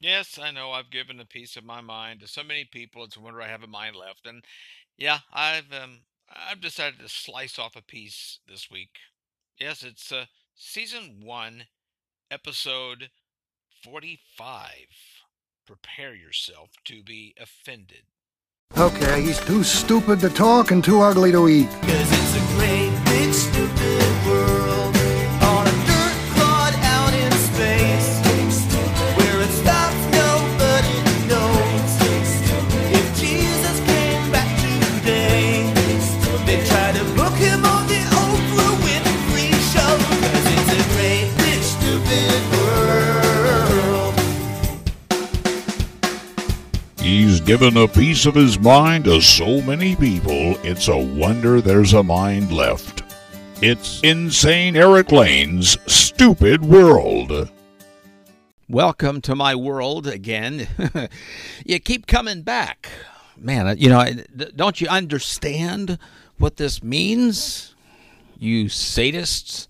Yes, I know I've given a piece of my mind to so many people. It's a wonder I have a mind left. And yeah, I've um I've decided to slice off a piece this week. Yes, it's uh, season 1, episode 45. Prepare yourself to be offended. Okay, he's too stupid to talk and too ugly to eat. Cause it's a great big stupid world given a piece of his mind to so many people, it's a wonder there's a mind left. It's Insane Eric Lane's Stupid World. Welcome to my world again. you keep coming back. Man, you know, don't you understand what this means? You sadists,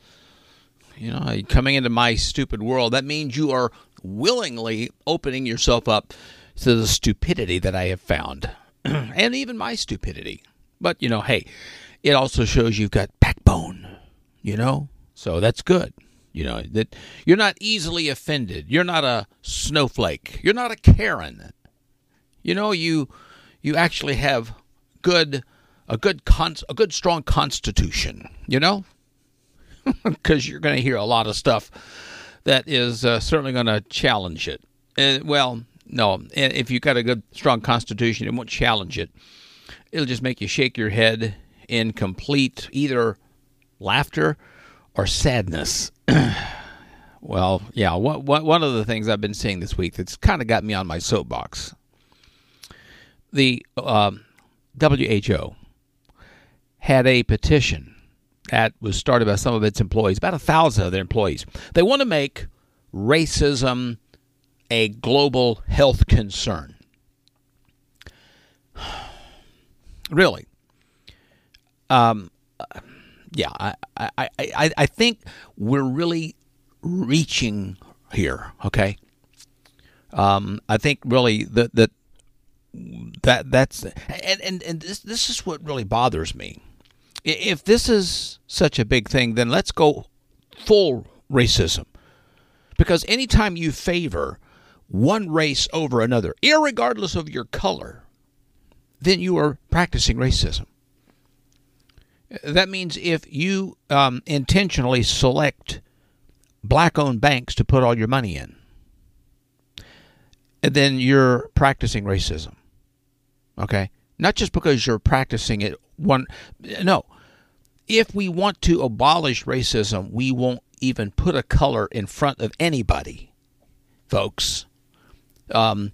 you know, coming into my stupid world, that means you are willingly opening yourself up to the stupidity that I have found, and even my stupidity. But, you know, hey, it also shows you've got backbone, you know? So that's good. You know, that you're not easily offended. You're not a snowflake. You're not a Karen. You know, you you actually have good a good con- a good strong constitution, you know? Cuz you're going to hear a lot of stuff that is uh, certainly going to challenge it. Uh, well, no, if you've got a good, strong constitution, it won't challenge it. It'll just make you shake your head in complete either laughter or sadness. well, yeah, what, what, one of the things I've been seeing this week that's kind of got me on my soapbox. The um, WHO had a petition that was started by some of its employees, about a thousand of their employees. They want to make racism a global health concern. really. Um, yeah, I, I, I, I think we're really reaching here, okay? Um, I think really that that that that's and, and, and this this is what really bothers me. If this is such a big thing, then let's go full racism. Because anytime you favor one race over another, regardless of your color, then you are practicing racism. That means if you um, intentionally select black owned banks to put all your money in, then you're practicing racism. Okay? Not just because you're practicing it one no. If we want to abolish racism, we won't even put a color in front of anybody, folks. Um,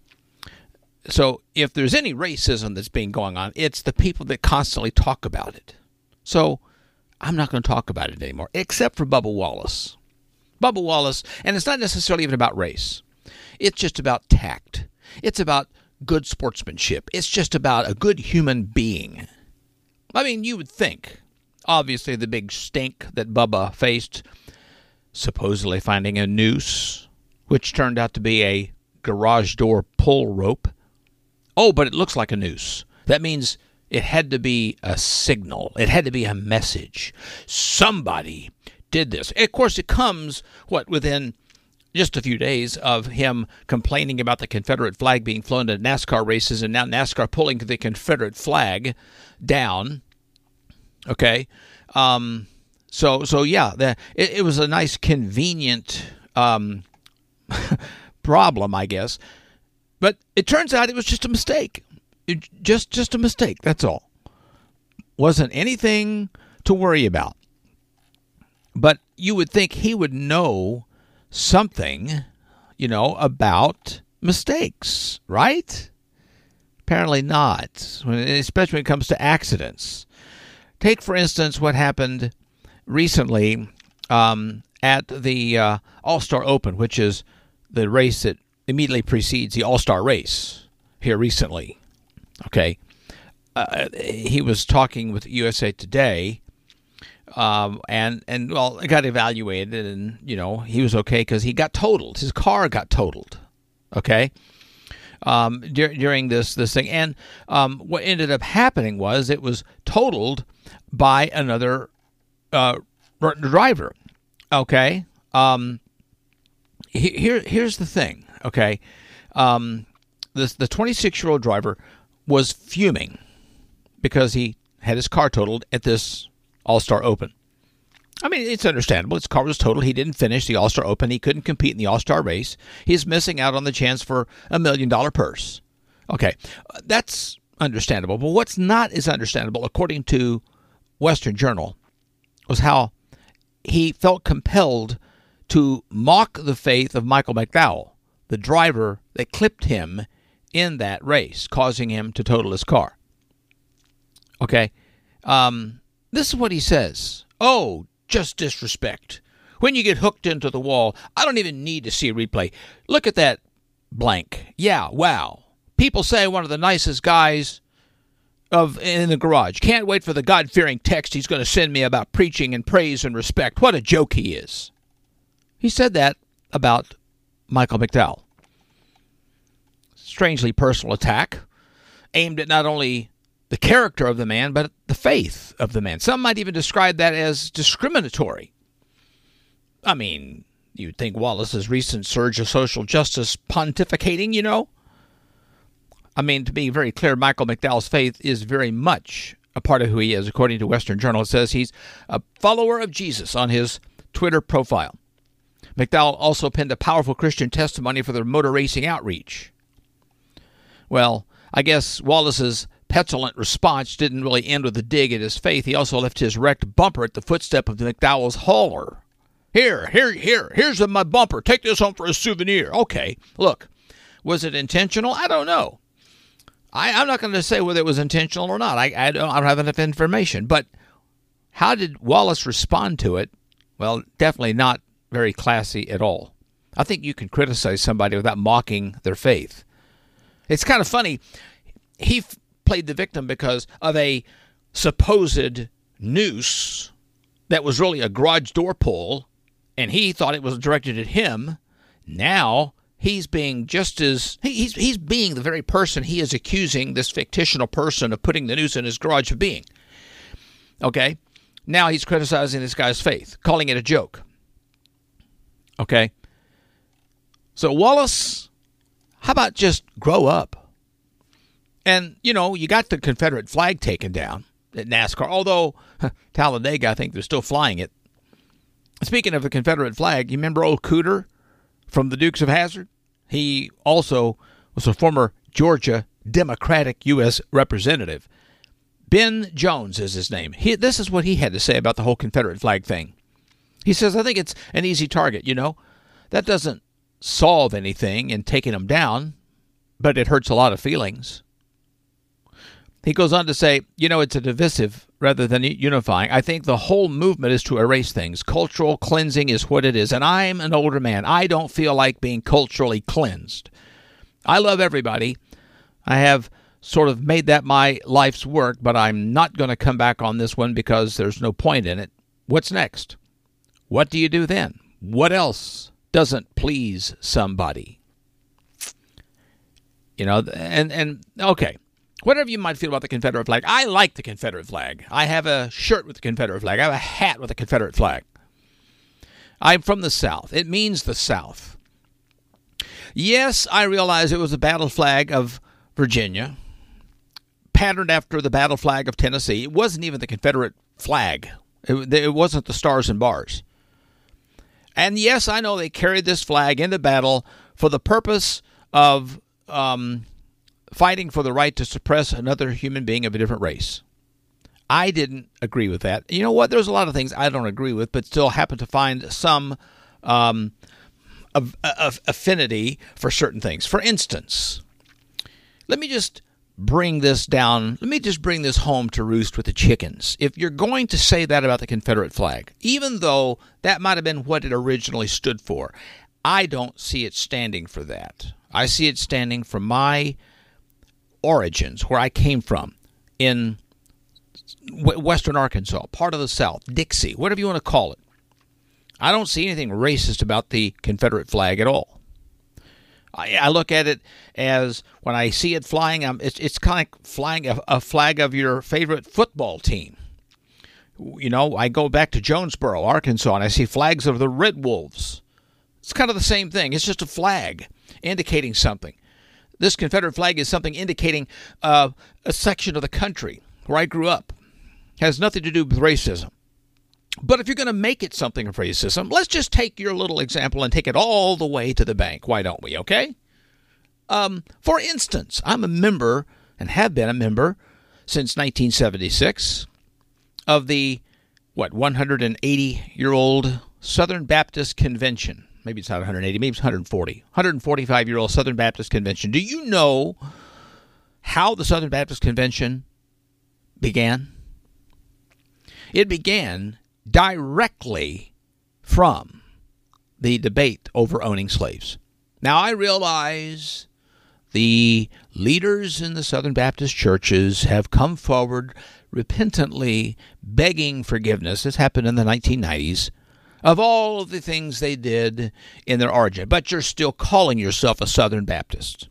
so if there's any racism that's being going on, it's the people that constantly talk about it. So I'm not going to talk about it anymore, except for Bubba Wallace. Bubba Wallace, and it's not necessarily even about race. It's just about tact. It's about good sportsmanship. It's just about a good human being. I mean, you would think, obviously, the big stink that Bubba faced, supposedly finding a noose, which turned out to be a garage door pull rope. Oh, but it looks like a noose. That means it had to be a signal, it had to be a message. Somebody did this. Of course, it comes, what, within just a few days of him complaining about the Confederate flag being flown to NASCAR races and now NASCAR pulling the Confederate flag down. Okay. Um, so, so yeah, the, it, it was a nice, convenient um, problem, I guess. But it turns out it was just a mistake. It, just just a mistake, that's all. Wasn't anything to worry about. But you would think he would know something, you know, about mistakes, right? Apparently not, especially when it comes to accidents. Take, for instance, what happened recently um, at the uh, All Star Open, which is the race that immediately precedes the All Star race here recently. Okay. Uh, he was talking with USA Today, um, and and well, it got evaluated, and you know he was okay because he got totaled. His car got totaled. Okay. Um, dur- during this this thing, and um, what ended up happening was it was totaled by another uh, driver. Okay. Um, here here's the thing. Okay. Um, this the 26 year old driver was fuming because he had his car totaled at this All Star Open. I mean, it's understandable. His car was totaled. He didn't finish the All Star Open. He couldn't compete in the All Star race. He's missing out on the chance for a million dollar purse. Okay, that's understandable. But what's not as understandable, according to Western Journal, was how he felt compelled to mock the faith of Michael McDowell, the driver that clipped him in that race, causing him to total his car. Okay. Um, this is what he says. Oh, just disrespect. When you get hooked into the wall, I don't even need to see a replay. Look at that blank. Yeah, wow. People say one of the nicest guys of in the garage. Can't wait for the God-fearing text he's going to send me about preaching and praise and respect. What a joke he is. He said that about Michael McDowell. Strangely personal attack aimed at not only the character of the man, but the faith of the man. Some might even describe that as discriminatory. I mean, you'd think Wallace's recent surge of social justice pontificating, you know? I mean, to be very clear, Michael McDowell's faith is very much a part of who he is. According to Western Journal, it says he's a follower of Jesus on his Twitter profile. McDowell also penned a powerful Christian testimony for their motor racing outreach. Well, I guess Wallace's petulant response didn't really end with a dig at his faith. He also left his wrecked bumper at the footstep of the McDowell's hauler. Here, here, here, here's my bumper. Take this home for a souvenir. Okay, look, was it intentional? I don't know. I, I'm not going to say whether it was intentional or not. I, I, don't, I don't have enough information. But how did Wallace respond to it? Well, definitely not very classy at all. I think you can criticize somebody without mocking their faith. It's kind of funny. He f- played the victim because of a supposed noose that was really a garage door pull, and he thought it was directed at him. Now he's being just as he- he's he's being the very person he is accusing this fictional person of putting the noose in his garage of being. Okay, now he's criticizing this guy's faith, calling it a joke. Okay, so Wallace, how about just grow up? And, you know, you got the Confederate flag taken down at NASCAR, although Talladega, I think they're still flying it. Speaking of the Confederate flag, you remember old Cooter from the Dukes of Hazzard? He also was a former Georgia Democratic U.S. representative. Ben Jones is his name. He, this is what he had to say about the whole Confederate flag thing. He says, I think it's an easy target, you know. That doesn't solve anything in taking them down, but it hurts a lot of feelings. He goes on to say, you know, it's a divisive rather than unifying. I think the whole movement is to erase things. Cultural cleansing is what it is. And I'm an older man. I don't feel like being culturally cleansed. I love everybody. I have sort of made that my life's work, but I'm not going to come back on this one because there's no point in it. What's next? What do you do then? What else doesn't please somebody? You know, and and okay, whatever you might feel about the Confederate flag, I like the Confederate flag. I have a shirt with the Confederate flag. I have a hat with the Confederate flag. I'm from the South. It means the South. Yes, I realize it was the battle flag of Virginia, patterned after the battle flag of Tennessee. It wasn't even the Confederate flag. It, it wasn't the stars and bars. And yes, I know they carried this flag into battle for the purpose of um, fighting for the right to suppress another human being of a different race. I didn't agree with that. You know what? There's a lot of things I don't agree with, but still happen to find some um, of, of affinity for certain things. For instance, let me just bring this down. Let me just bring this home to roost with the chickens. If you're going to say that about the Confederate flag, even though that might have been what it originally stood for, I don't see it standing for that. I see it standing for my origins, where I came from in western Arkansas, part of the South, Dixie, whatever you want to call it. I don't see anything racist about the Confederate flag at all. I, I look at it as when I see it flying, it's, it's kind of flying a, a flag of your favorite football team. You know, I go back to Jonesboro, Arkansas, and I see flags of the Red Wolves. It's kind of the same thing. It's just a flag indicating something. This Confederate flag is something indicating uh, a section of the country where I grew up. It has nothing to do with racism. But if you're going to make it something of racism, let's just take your little example and take it all the way to the bank. Why don't we? Okay. Um, for instance, I'm a member and have been a member since 1976 of the what 180 year old Southern Baptist Convention. Maybe it's not 180, maybe it's 140. 145 year old Southern Baptist Convention. Do you know how the Southern Baptist Convention began? It began directly from the debate over owning slaves. Now, I realize the leaders in the Southern Baptist churches have come forward repentantly begging forgiveness. This happened in the 1990s of all of the things they did in their origin, but you're still calling yourself a Southern Baptist.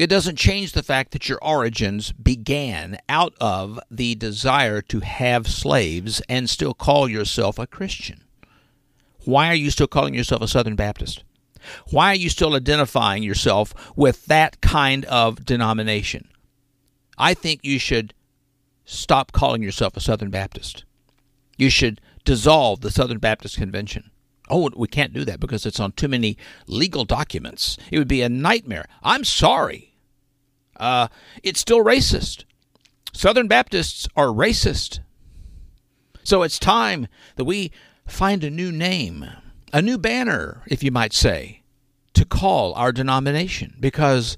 It doesn't change the fact that your origins began out of the desire to have slaves and still call yourself a Christian. Why are you still calling yourself a Southern Baptist? Why are you still identifying yourself with that kind of denomination? I think you should stop calling yourself a Southern Baptist. You should dissolve the Southern Baptist Convention. Oh, we can't do that because it's on too many legal documents. It would be a nightmare. I'm sorry. Uh, it's still racist. Southern Baptists are racist. So it's time that we find a new name, a new banner, if you might say, to call our denomination because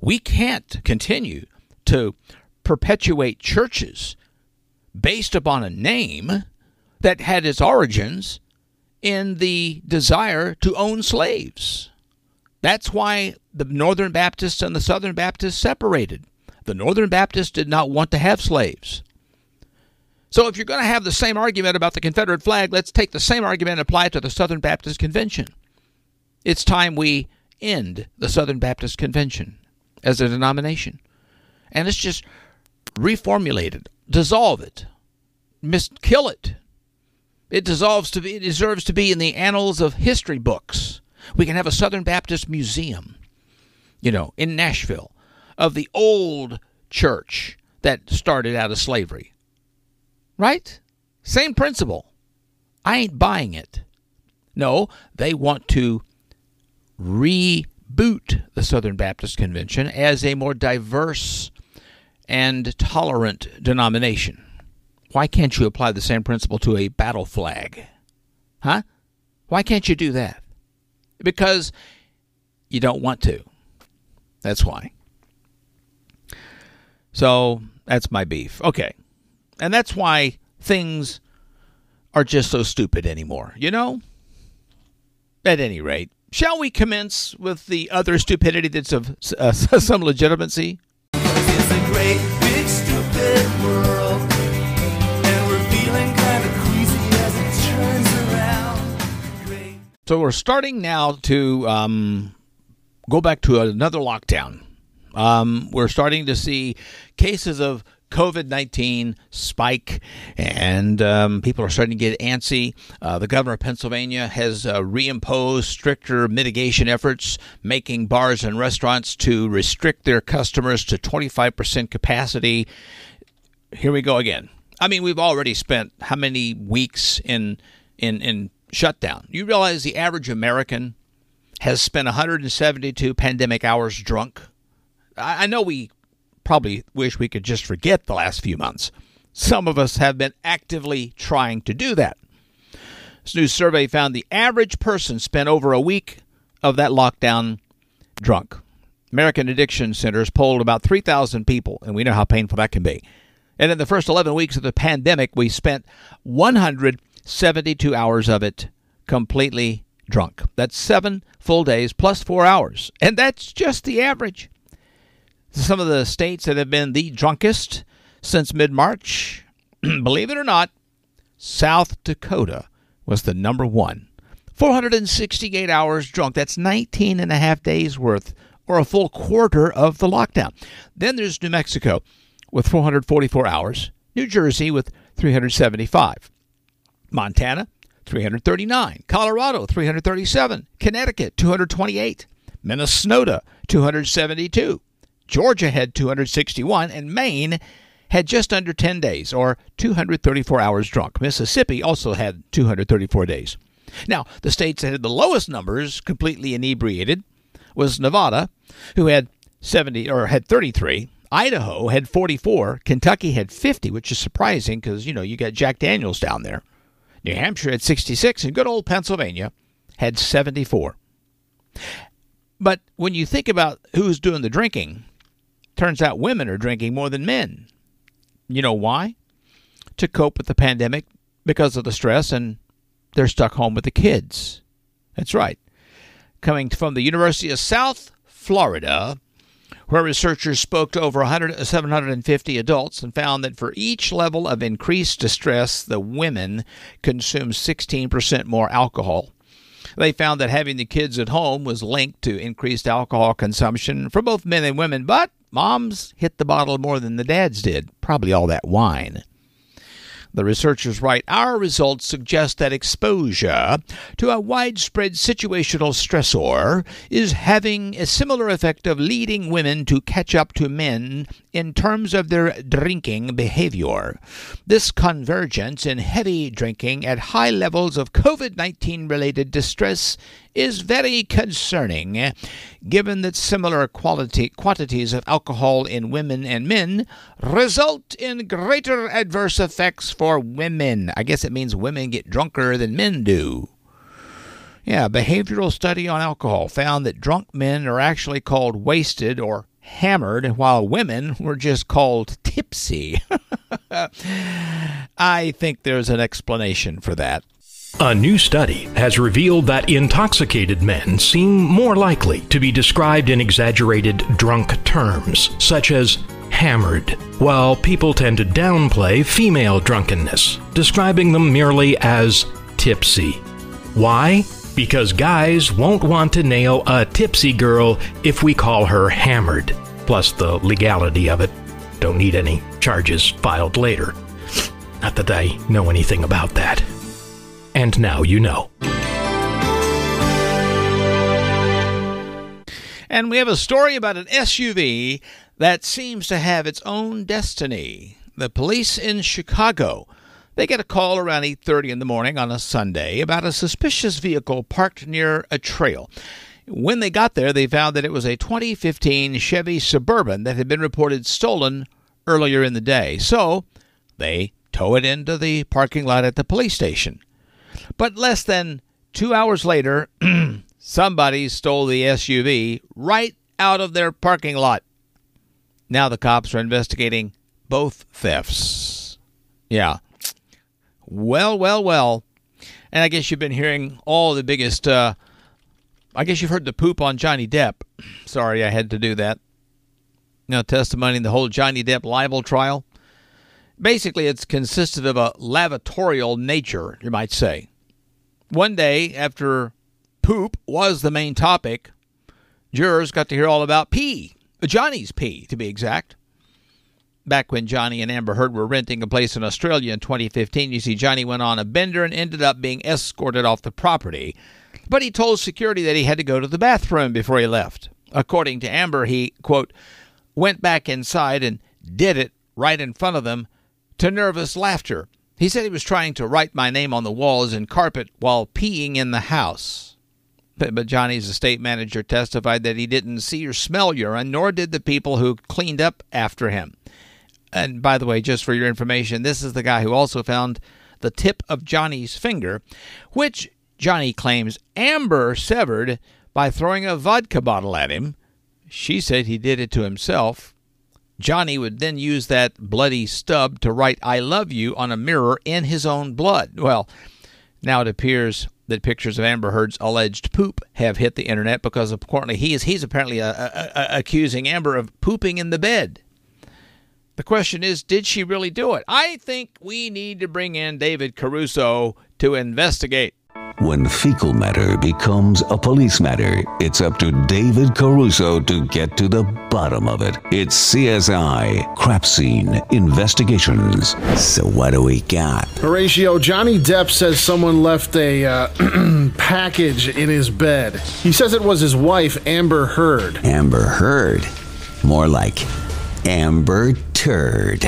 we can't continue to perpetuate churches based upon a name that had its origins in the desire to own slaves. That's why the Northern Baptists and the Southern Baptists separated. The Northern Baptists did not want to have slaves. So if you're going to have the same argument about the Confederate flag, let's take the same argument and apply it to the Southern Baptist Convention. It's time we end the Southern Baptist Convention as a denomination. And let's just reformulate it, dissolve it, mis- kill it. It dissolves to be, it deserves to be in the annals of history books. We can have a Southern Baptist Museum, you know, in Nashville, of the old church that started out of slavery. Right? Same principle. I ain't buying it. No, they want to reboot the Southern Baptist Convention as a more diverse and tolerant denomination. Why can't you apply the same principle to a battle flag? Huh? Why can't you do that? Because you don't want to. That's why. So that's my beef. Okay. And that's why things are just so stupid anymore, you know? At any rate, shall we commence with the other stupidity that's of uh, some legitimacy? So we're starting now to um, go back to another lockdown. Um, we're starting to see cases of COVID 19 spike, and um, people are starting to get antsy. Uh, the governor of Pennsylvania has uh, reimposed stricter mitigation efforts, making bars and restaurants to restrict their customers to 25% capacity. Here we go again. I mean, we've already spent how many weeks in in in shutdown? You realize the average American has spent 172 pandemic hours drunk. I, I know we probably wish we could just forget the last few months. Some of us have been actively trying to do that. This new survey found the average person spent over a week of that lockdown drunk. American Addiction Centers polled about 3,000 people, and we know how painful that can be. And in the first 11 weeks of the pandemic, we spent 172 hours of it completely drunk. That's seven full days plus four hours. And that's just the average. Some of the states that have been the drunkest since mid March, believe it or not, South Dakota was the number one. 468 hours drunk. That's 19 and a half days worth, or a full quarter of the lockdown. Then there's New Mexico with 444 hours, New Jersey with 375, Montana 339, Colorado 337, Connecticut 228, Minnesota 272, Georgia had 261, and Maine had just under 10 days, or 234 hours drunk. Mississippi also had 234 days. Now, the states that had the lowest numbers completely inebriated was Nevada, who had 70 or had 33. Idaho had 44. Kentucky had 50, which is surprising because, you know, you got Jack Daniels down there. New Hampshire had 66, and good old Pennsylvania had 74. But when you think about who's doing the drinking, turns out women are drinking more than men. You know why? To cope with the pandemic because of the stress, and they're stuck home with the kids. That's right. Coming from the University of South Florida, where researchers spoke to over 100, 750 adults and found that for each level of increased distress, the women consumed 16% more alcohol. They found that having the kids at home was linked to increased alcohol consumption for both men and women, but moms hit the bottle more than the dads did, probably all that wine. The researchers write Our results suggest that exposure to a widespread situational stressor is having a similar effect of leading women to catch up to men in terms of their drinking behavior. This convergence in heavy drinking at high levels of COVID 19 related distress is very concerning, given that similar quality, quantities of alcohol in women and men result in greater adverse effects for women. I guess it means women get drunker than men do. Yeah, behavioral study on alcohol found that drunk men are actually called wasted or hammered, while women were just called tipsy. I think there's an explanation for that. A new study has revealed that intoxicated men seem more likely to be described in exaggerated drunk terms, such as hammered, while people tend to downplay female drunkenness, describing them merely as tipsy. Why? Because guys won't want to nail a tipsy girl if we call her hammered. Plus, the legality of it. Don't need any charges filed later. Not that I know anything about that. And now you know. And we have a story about an SUV that seems to have its own destiny. The police in Chicago, they get a call around 8:30 in the morning on a Sunday about a suspicious vehicle parked near a trail. When they got there, they found that it was a 2015 Chevy Suburban that had been reported stolen earlier in the day. So, they tow it into the parking lot at the police station. But less than 2 hours later, somebody stole the SUV right out of their parking lot. Now the cops are investigating both thefts. Yeah. Well, well, well. And I guess you've been hearing all the biggest. Uh, I guess you've heard the poop on Johnny Depp. Sorry, I had to do that. Know, testimony in the whole Johnny Depp libel trial. Basically, it's consisted of a lavatorial nature, you might say. One day, after poop was the main topic, jurors got to hear all about pee. Johnny's pee, to be exact. Back when Johnny and Amber Heard were renting a place in Australia in 2015, you see, Johnny went on a bender and ended up being escorted off the property. But he told security that he had to go to the bathroom before he left. According to Amber, he, quote, went back inside and did it right in front of them to nervous laughter. He said he was trying to write my name on the walls and carpet while peeing in the house. But, but Johnny's estate manager testified that he didn't see or smell urine, nor did the people who cleaned up after him. And by the way, just for your information, this is the guy who also found the tip of Johnny's finger, which Johnny claims Amber severed by throwing a vodka bottle at him. She said he did it to himself. Johnny would then use that bloody stub to write I love you on a mirror in his own blood. Well, now it appears that pictures of Amber Heard's alleged poop have hit the internet because apparently he is he's apparently uh, uh, uh, accusing Amber of pooping in the bed. The question is, did she really do it? I think we need to bring in David Caruso to investigate. When fecal matter becomes a police matter, it's up to David Caruso to get to the bottom of it. It's CSI Crap Scene Investigations. So, what do we got? Horatio, Johnny Depp says someone left a uh, package in his bed. He says it was his wife, Amber Heard. Amber Heard. More like Amber Turd.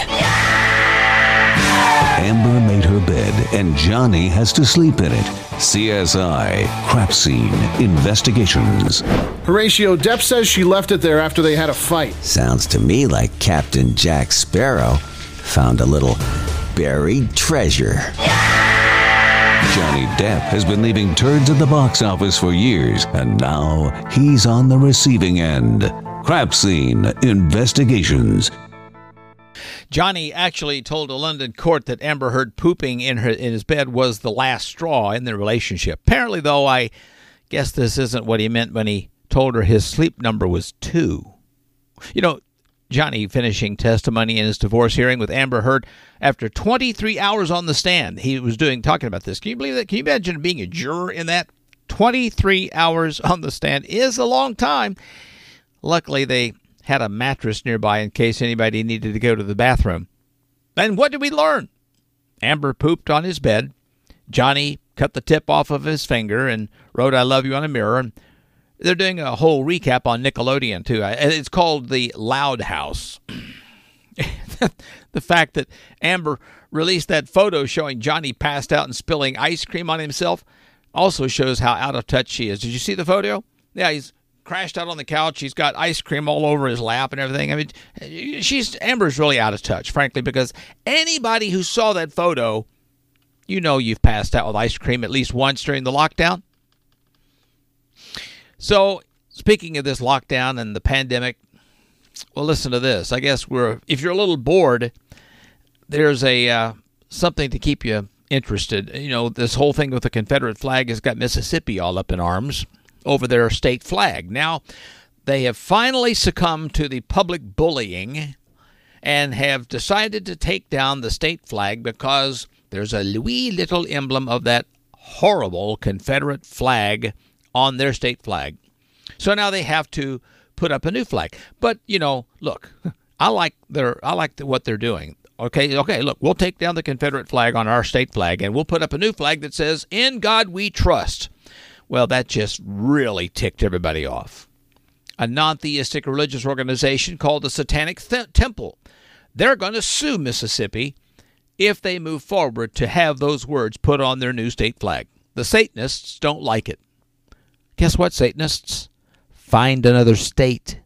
Amber made her bed, and Johnny has to sleep in it. CSI Crap Scene Investigations. Horatio, Depp says she left it there after they had a fight. Sounds to me like Captain Jack Sparrow found a little buried treasure. Johnny Depp has been leaving turds at the box office for years, and now he's on the receiving end. Crap Scene Investigations. Johnny actually told a London court that Amber Heard pooping in her in his bed was the last straw in their relationship. Apparently, though, I guess this isn't what he meant when he told her his sleep number was two. You know, Johnny finishing testimony in his divorce hearing with Amber Heard after 23 hours on the stand. He was doing talking about this. Can you believe that? Can you imagine being a juror in that? 23 hours on the stand is a long time. Luckily, they had a mattress nearby in case anybody needed to go to the bathroom. And what did we learn? Amber pooped on his bed. Johnny cut the tip off of his finger and wrote "I love you" on a mirror. And they're doing a whole recap on Nickelodeon too. It's called the Loud House. the fact that Amber released that photo showing Johnny passed out and spilling ice cream on himself also shows how out of touch she is. Did you see the photo? Yeah, he's crashed out on the couch. He's got ice cream all over his lap and everything. I mean, she's Amber's really out of touch, frankly, because anybody who saw that photo, you know you've passed out with ice cream at least once during the lockdown. So, speaking of this lockdown and the pandemic, well, listen to this. I guess we're if you're a little bored, there's a uh, something to keep you interested. You know, this whole thing with the Confederate flag has got Mississippi all up in arms over their state flag. Now, they have finally succumbed to the public bullying and have decided to take down the state flag because there's a wee little emblem of that horrible Confederate flag on their state flag. So now they have to put up a new flag. But, you know, look, I like their I like what they're doing. Okay, okay, look, we'll take down the Confederate flag on our state flag and we'll put up a new flag that says, In God we trust. Well, that just really ticked everybody off. A non theistic religious organization called the Satanic Th- Temple. They're going to sue Mississippi if they move forward to have those words put on their new state flag. The Satanists don't like it. Guess what, Satanists? Find another state.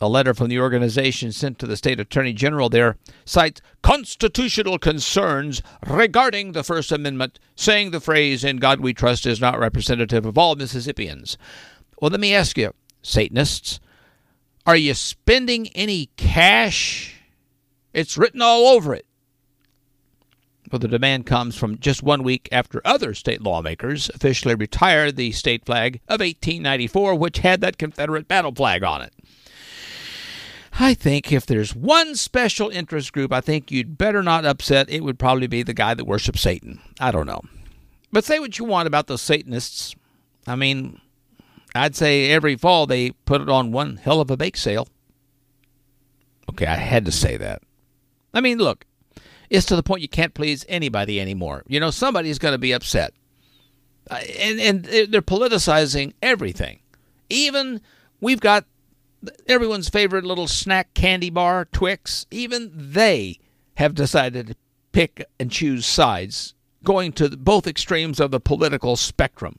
A letter from the organization sent to the state attorney general there cites constitutional concerns regarding the First Amendment, saying the phrase, In God we trust, is not representative of all Mississippians. Well, let me ask you, Satanists, are you spending any cash? It's written all over it. Well, the demand comes from just one week after other state lawmakers officially retired the state flag of 1894, which had that Confederate battle flag on it. I think if there's one special interest group I think you'd better not upset, it would probably be the guy that worships Satan. I don't know. But say what you want about those Satanists. I mean, I'd say every fall they put it on one hell of a bake sale. Okay, I had to say that. I mean, look, it's to the point you can't please anybody anymore. You know, somebody's going to be upset. Uh, and, and they're politicizing everything. Even we've got everyone's favorite little snack candy bar, Twix, even they have decided to pick and choose sides, going to both extremes of the political spectrum.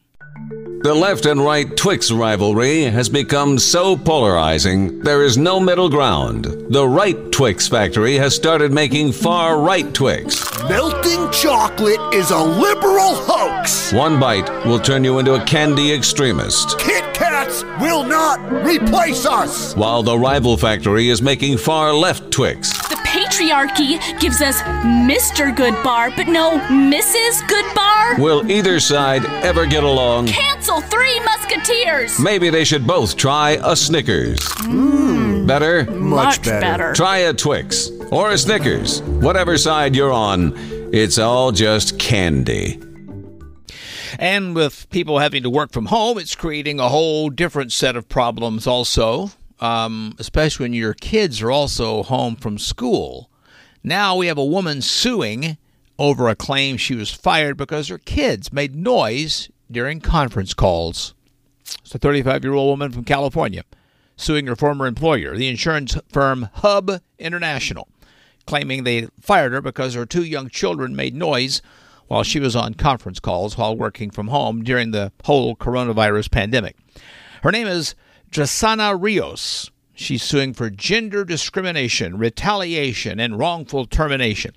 The left and right Twix rivalry has become so polarizing, there is no middle ground. The right Twix factory has started making far right Twix. Melting chocolate is a liberal hoax. One bite will turn you into a candy extremist. Kit Kats will not replace us. While the rival factory is making far left Twix. The patriarchy gives us Mr. Goodbar, but no Mrs. Goodbar? Will either side ever get along? Cancel Three Musketeers! Maybe they should both try a Snickers. Hmm. Better? Much better. Try a Twix or a Snickers. Whatever side you're on, it's all just candy. And with people having to work from home, it's creating a whole different set of problems, also, um, especially when your kids are also home from school. Now we have a woman suing over a claim she was fired because her kids made noise during conference calls. It's a 35 year old woman from California suing her former employer, the insurance firm Hub International, claiming they fired her because her two young children made noise while she was on conference calls while working from home during the whole coronavirus pandemic. Her name is Drasana Rios. She's suing for gender discrimination, retaliation, and wrongful termination.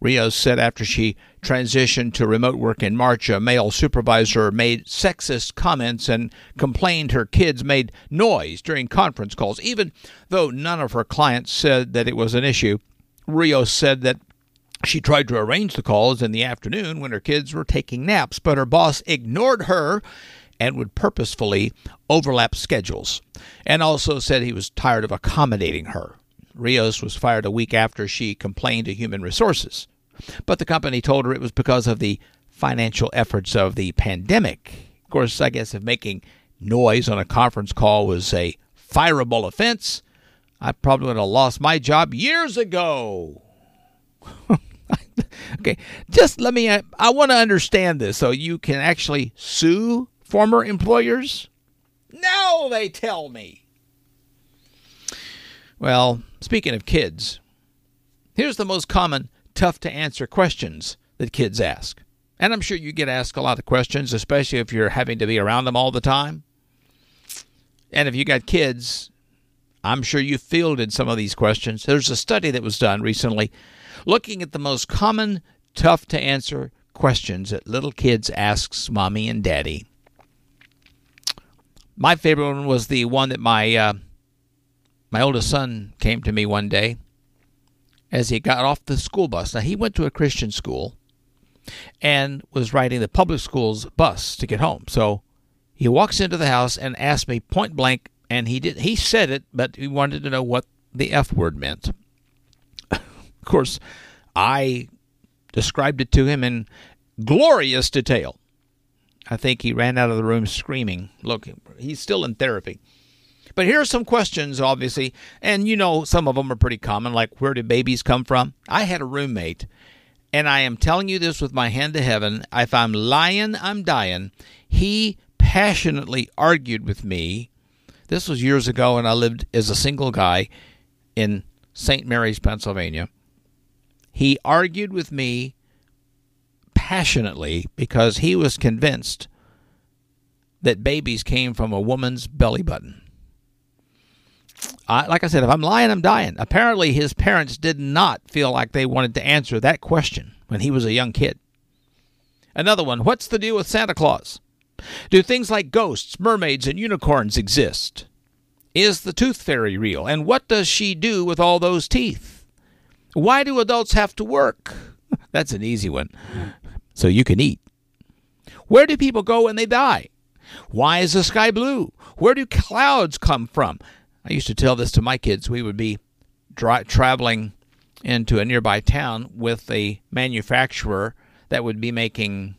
Rios said after she transitioned to remote work in March, a male supervisor made sexist comments and complained her kids made noise during conference calls. Even though none of her clients said that it was an issue, Rios said that she tried to arrange the calls in the afternoon when her kids were taking naps, but her boss ignored her and would purposefully overlap schedules, and also said he was tired of accommodating her. Rios was fired a week after she complained to Human Resources. But the company told her it was because of the financial efforts of the pandemic. Of course, I guess if making noise on a conference call was a fireable offense, I probably would have lost my job years ago. okay, just let me, uh, I want to understand this so you can actually sue former employers. No, they tell me. Well, speaking of kids, here's the most common tough to answer questions that kids ask. And I'm sure you get asked a lot of questions, especially if you're having to be around them all the time. And if you got kids, I'm sure you fielded some of these questions. There's a study that was done recently looking at the most common tough to answer questions that little kids asks mommy and daddy. My favorite one was the one that my uh, my oldest son came to me one day as he got off the school bus. Now, he went to a Christian school and was riding the public school's bus to get home. So he walks into the house and asks me point blank, and he did he said it, but he wanted to know what the F word meant. Of course, I described it to him in glorious detail. I think he ran out of the room screaming. Look, he's still in therapy. But here are some questions, obviously, and you know some of them are pretty common, like where do babies come from? I had a roommate, and I am telling you this with my hand to heaven. If I'm lying, I'm dying. He passionately argued with me. This was years ago, and I lived as a single guy in St. Mary's, Pennsylvania. He argued with me passionately because he was convinced that babies came from a woman's belly button. I, like I said, if I'm lying, I'm dying. Apparently, his parents did not feel like they wanted to answer that question when he was a young kid. Another one What's the deal with Santa Claus? Do things like ghosts, mermaids, and unicorns exist? Is the tooth fairy real? And what does she do with all those teeth? Why do adults have to work? That's an easy one. So you can eat. Where do people go when they die? Why is the sky blue? Where do clouds come from? I used to tell this to my kids. We would be dri- traveling into a nearby town with a manufacturer that would be making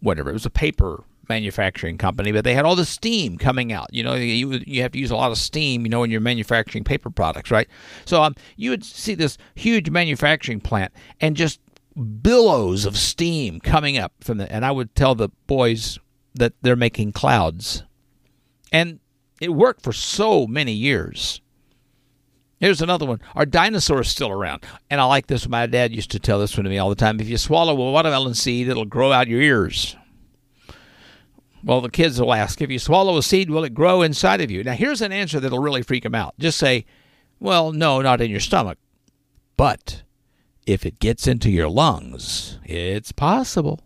whatever. It was a paper manufacturing company, but they had all the steam coming out. You know, you you have to use a lot of steam, you know, when you're manufacturing paper products, right? So um, you would see this huge manufacturing plant and just billows of steam coming up from the. And I would tell the boys that they're making clouds, and it worked for so many years. Here's another one. Are dinosaurs still around? And I like this. My dad used to tell this one to me all the time. If you swallow a watermelon seed, it'll grow out your ears. Well, the kids will ask, if you swallow a seed, will it grow inside of you? Now, here's an answer that'll really freak them out. Just say, well, no, not in your stomach. But if it gets into your lungs, it's possible.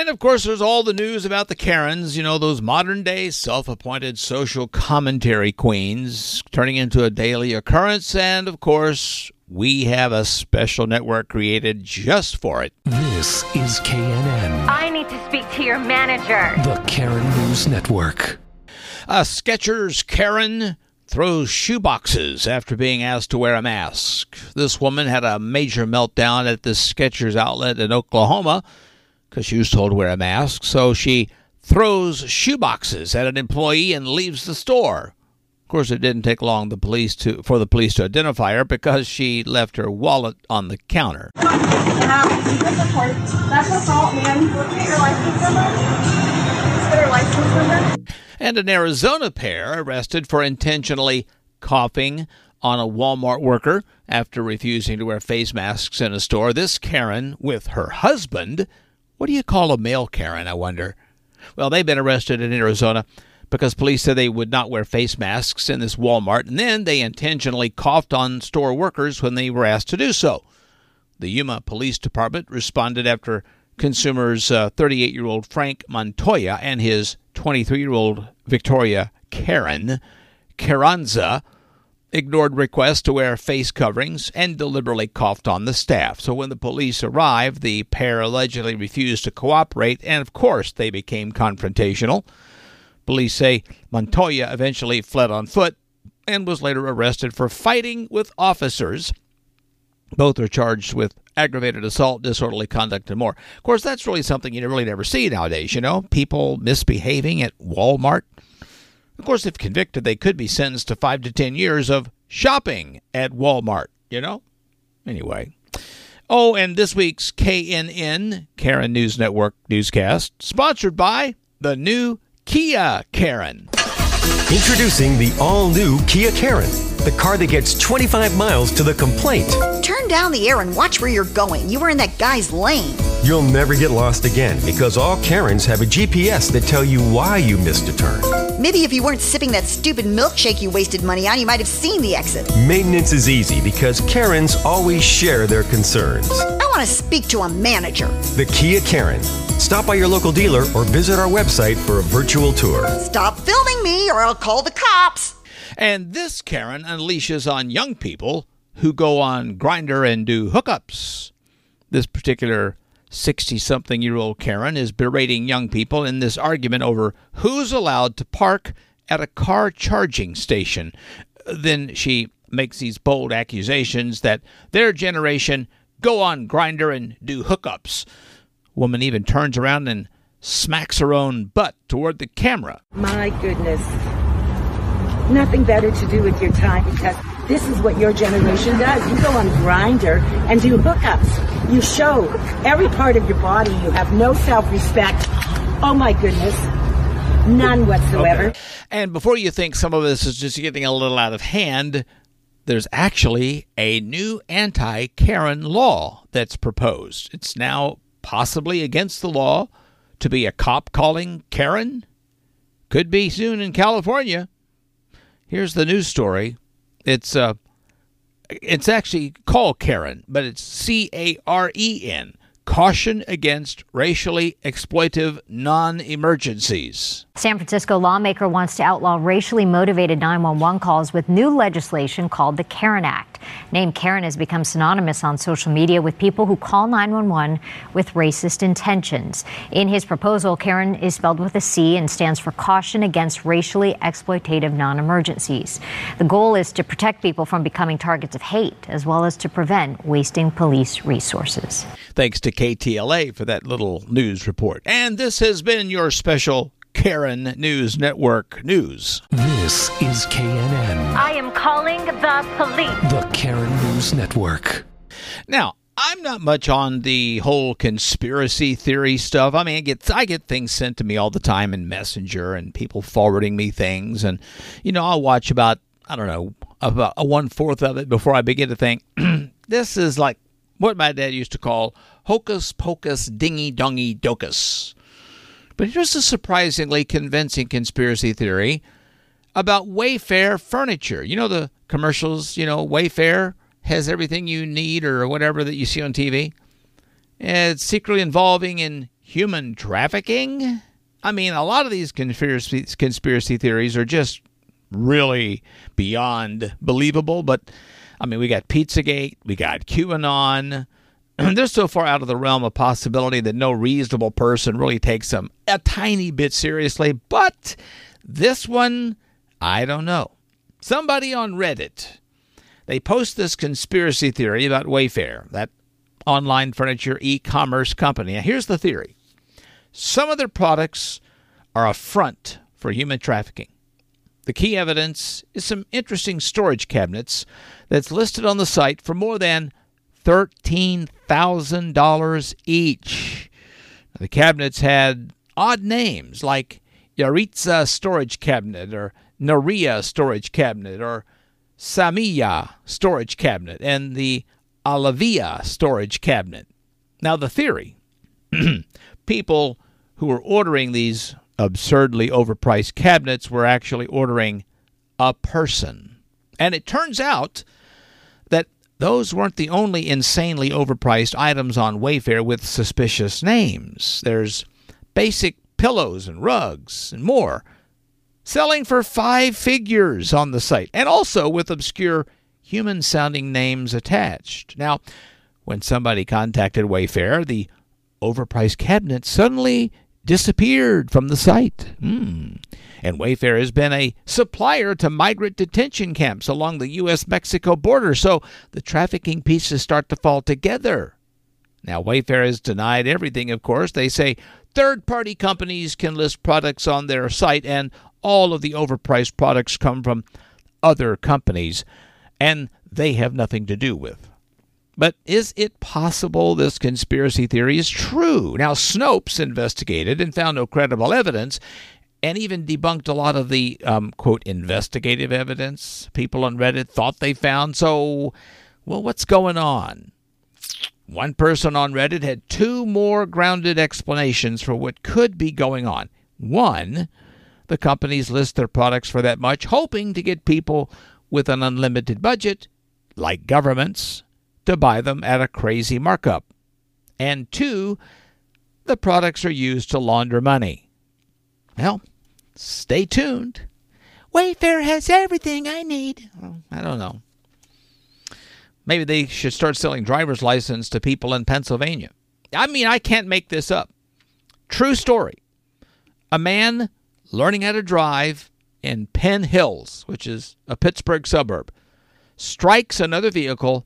And of course, there's all the news about the Karens, you know, those modern day self appointed social commentary queens turning into a daily occurrence. And of course, we have a special network created just for it. This is KNN, I need to speak to your manager. the Karen News Network. A Skechers Karen throws shoeboxes after being asked to wear a mask. This woman had a major meltdown at the Skechers outlet in Oklahoma because she was told to wear a mask. So she throws shoeboxes at an employee and leaves the store. Of course, it didn't take long the police to for the police to identify her because she left her wallet on the counter. Man. Look at your license number. And an Arizona pair arrested for intentionally coughing on a Walmart worker after refusing to wear face masks in a store. This Karen with her husband. What do you call a male Karen, I wonder? Well, they've been arrested in Arizona because police said they would not wear face masks in this Walmart, and then they intentionally coughed on store workers when they were asked to do so. The Yuma Police Department responded after consumers uh, 38 year old Frank Montoya and his 23 year old Victoria Karen Carranza ignored requests to wear face coverings and deliberately coughed on the staff. So when the police arrived, the pair allegedly refused to cooperate, and of course they became confrontational. Police say Montoya eventually fled on foot and was later arrested for fighting with officers. Both are charged with aggravated assault, disorderly conduct, and more. Of course, that's really something you really never see nowadays, you know? People misbehaving at Walmart. Of course, if convicted, they could be sentenced to five to ten years of shopping at Walmart, you know? Anyway. Oh, and this week's KNN, Karen News Network newscast, sponsored by the new Kia Karen. Introducing the all new Kia Karen, the car that gets 25 miles to the complaint. Turn down the air and watch where you're going. You were in that guy's lane. You'll never get lost again because all Karens have a GPS that tell you why you missed a turn. Maybe if you weren't sipping that stupid milkshake you wasted money on, you might have seen the exit. Maintenance is easy because Karens always share their concerns. I want to speak to a manager. The Kia Karen. Stop by your local dealer or visit our website for a virtual tour. Stop filming me or I'll call the cops. And this Karen unleashes on young people who go on Grindr and do hookups. This particular 60 something year old Karen is berating young people in this argument over who's allowed to park at a car charging station. Then she makes these bold accusations that their generation go on Grindr and do hookups. Woman even turns around and smacks her own butt toward the camera. My goodness. Nothing better to do with your time because this is what your generation does. You go on Grindr and do hookups. You show every part of your body. You have no self-respect. Oh my goodness. None whatsoever. Okay. And before you think some of this is just getting a little out of hand, there's actually a new anti Karen law that's proposed. It's now possibly against the law to be a cop calling Karen. Could be soon in California. Here's the news story. It's uh it's actually called Karen, but it's C A R E N. Caution against racially exploitive non emergencies. San Francisco lawmaker wants to outlaw racially motivated 911 calls with new legislation called the Karen Act. Name Karen has become synonymous on social media with people who call 911 with racist intentions. In his proposal, Karen is spelled with a C and stands for Caution Against Racially Exploitative Non Emergencies. The goal is to protect people from becoming targets of hate, as well as to prevent wasting police resources. Thanks to KTLA for that little news report. And this has been your special Karen News Network news. This is KNN. I am calling the police. The Karen News Network. Now, I'm not much on the whole conspiracy theory stuff. I mean, I get I get things sent to me all the time in Messenger and people forwarding me things, and you know, I'll watch about I don't know about a one fourth of it before I begin to think this is like what my dad used to call hocus pocus dingy dongy docus. But here's a surprisingly convincing conspiracy theory about Wayfair furniture. You know the commercials, you know, Wayfair has everything you need or whatever that you see on TV. It's secretly involving in human trafficking. I mean, a lot of these conspiracy conspiracy theories are just really beyond believable, but I mean, we got Pizzagate, we got QAnon. They're so far out of the realm of possibility that no reasonable person really takes them a tiny bit seriously, but This one, I don't know. Somebody on Reddit, they post this conspiracy theory about Wayfair, that online furniture e commerce company. Now, here's the theory some of their products are a front for human trafficking. The key evidence is some interesting storage cabinets that's listed on the site for more than $13,000 each. The cabinets had odd names like Yaritza storage cabinet or Naria storage cabinet or Samiya storage cabinet and the Alavia storage cabinet. Now, the theory people who were ordering these absurdly overpriced cabinets were actually ordering a person. And it turns out those weren't the only insanely overpriced items on Wayfair with suspicious names. There's basic pillows and rugs and more selling for five figures on the site and also with obscure human sounding names attached. Now, when somebody contacted Wayfair, the overpriced cabinet suddenly disappeared from the site. Hmm. And Wayfair has been a supplier to migrant detention camps along the U.S. Mexico border, so the trafficking pieces start to fall together. Now, Wayfair has denied everything, of course. They say third party companies can list products on their site, and all of the overpriced products come from other companies, and they have nothing to do with. But is it possible this conspiracy theory is true? Now, Snopes investigated and found no credible evidence and even debunked a lot of the, um, quote, investigative evidence people on Reddit thought they found. So, well, what's going on? One person on Reddit had two more grounded explanations for what could be going on. One, the companies list their products for that much, hoping to get people with an unlimited budget, like governments, to buy them at a crazy markup. And two, the products are used to launder money. Well, stay tuned. Wayfair has everything I need. I don't know. Maybe they should start selling driver's license to people in Pennsylvania. I mean, I can't make this up. True story. A man learning how to drive in Penn Hills, which is a Pittsburgh suburb, strikes another vehicle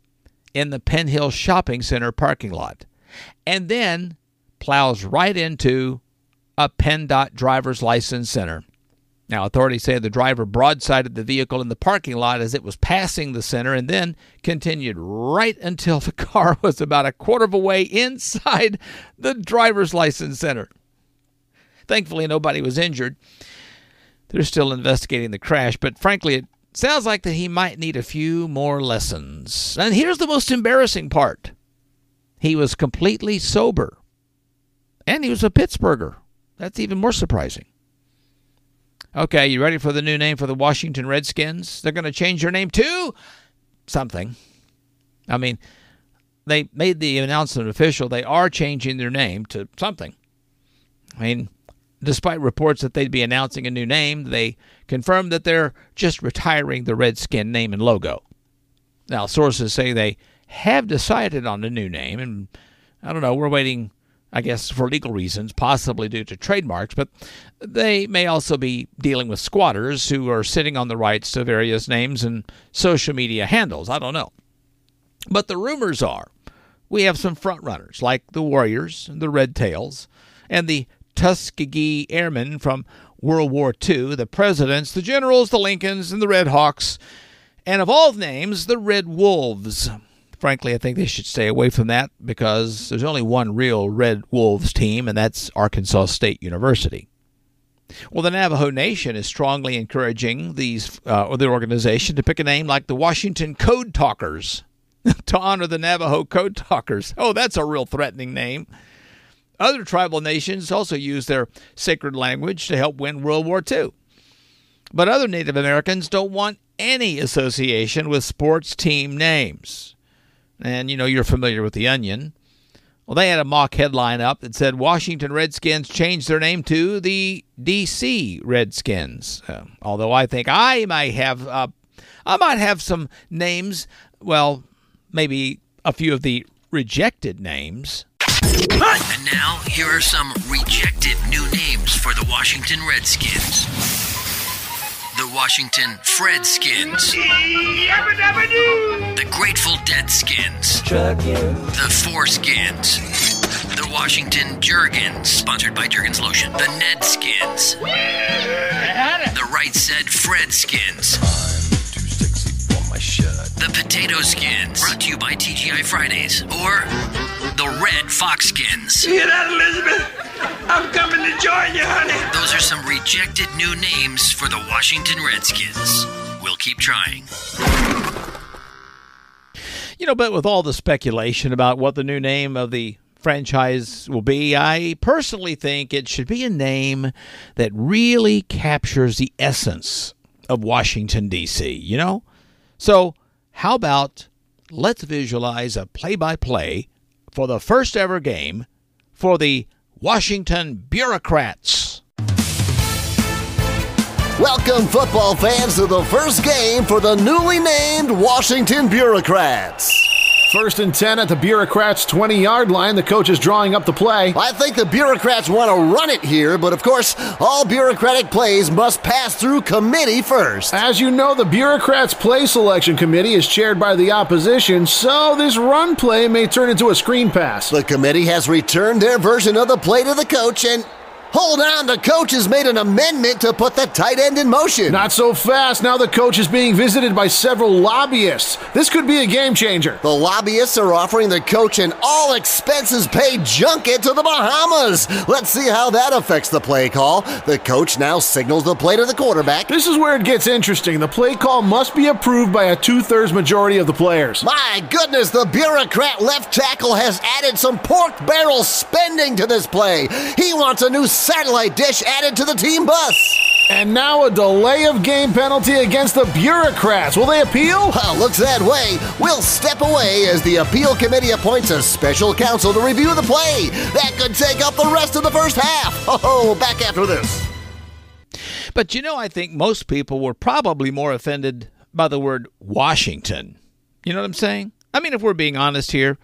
in the Penn Hill Shopping Center parking lot and then plows right into a PennDOT driver's license center. Now, authorities say the driver broadsided the vehicle in the parking lot as it was passing the center and then continued right until the car was about a quarter of a way inside the driver's license center. Thankfully, nobody was injured. They're still investigating the crash, but frankly, it Sounds like that he might need a few more lessons. And here's the most embarrassing part he was completely sober. And he was a Pittsburgher. That's even more surprising. Okay, you ready for the new name for the Washington Redskins? They're going to change their name to something. I mean, they made the announcement official. They are changing their name to something. I mean, Despite reports that they'd be announcing a new name, they confirmed that they're just retiring the Redskin name and logo. Now, sources say they have decided on a new name, and I don't know, we're waiting, I guess, for legal reasons, possibly due to trademarks, but they may also be dealing with squatters who are sitting on the rights to various names and social media handles. I don't know. But the rumors are we have some frontrunners like the Warriors, and the Red Tails, and the Tuskegee Airmen from World War II, the presidents, the generals, the Lincolns, and the Red Hawks, and of all names, the Red Wolves. Frankly, I think they should stay away from that because there's only one real Red Wolves team, and that's Arkansas State University. Well, the Navajo Nation is strongly encouraging these uh, or the organization to pick a name like the Washington Code Talkers to honor the Navajo Code Talkers. Oh, that's a real threatening name. Other tribal nations also used their sacred language to help win World War II. But other Native Americans don't want any association with sports team names. And you know, you're familiar with The Onion. Well, they had a mock headline up that said Washington Redskins changed their name to the D.C. Redskins. Uh, although I think I might have, uh, I might have some names. Well, maybe a few of the rejected names and now, here are some rejected new names for the Washington Redskins. The Washington Fredskins. The Grateful Dead Skins. The Foreskins. The Washington Jergens, sponsored by Jergens Lotion. The Ned Skins. The Right Said Fred Skins. The Potato Skins, brought to you by TGI Fridays. Or the Red Fox Skins. Hear that, Elizabeth? I'm coming to join you, honey. Those are some rejected new names for the Washington Redskins. We'll keep trying. You know, but with all the speculation about what the new name of the franchise will be, I personally think it should be a name that really captures the essence of Washington, D.C., you know? So, how about let's visualize a play by play for the first ever game for the Washington Bureaucrats? Welcome, football fans, to the first game for the newly named Washington Bureaucrats. First and 10 at the Bureaucrats' 20 yard line. The coach is drawing up the play. I think the Bureaucrats want to run it here, but of course, all bureaucratic plays must pass through committee first. As you know, the Bureaucrats' play selection committee is chaired by the opposition, so this run play may turn into a screen pass. The committee has returned their version of the play to the coach, and hold on, the coach has made an amendment to put the tight end in motion. Not so fast. Now the coach is being visited by several lobbyists. This could be a game changer. The lobbyists are offering the coach an all expenses paid junket to the Bahamas. Let's see how that affects the play call. The coach now signals the play to the quarterback. This is where it gets interesting. The play call must be approved by a two thirds majority of the players. My goodness, the bureaucrat left tackle has added some pork barrel spending to this play. He wants a new satellite dish added to the team bus. And now a delay of game penalty against the Bureaucrats. Will they appeal? Well, looks that way. We'll step away as the appeal committee appoints a special counsel to review the play. That could take up the rest of the first half. Oh, back after this. But you know, I think most people were probably more offended by the word Washington. You know what I'm saying? I mean, if we're being honest here,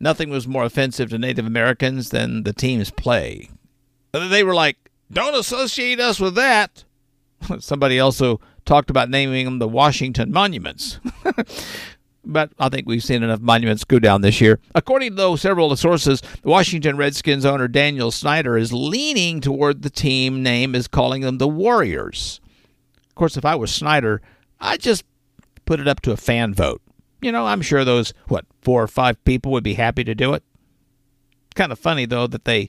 nothing was more offensive to Native Americans than the team's play. They were like, don't associate us with that. Somebody also talked about naming them the Washington Monuments. but I think we've seen enough monuments go down this year. According to several sources, the Washington Redskins owner Daniel Snyder is leaning toward the team name is calling them the Warriors. Of course, if I was Snyder, I'd just put it up to a fan vote. You know, I'm sure those what four or five people would be happy to do it. Kind of funny though that they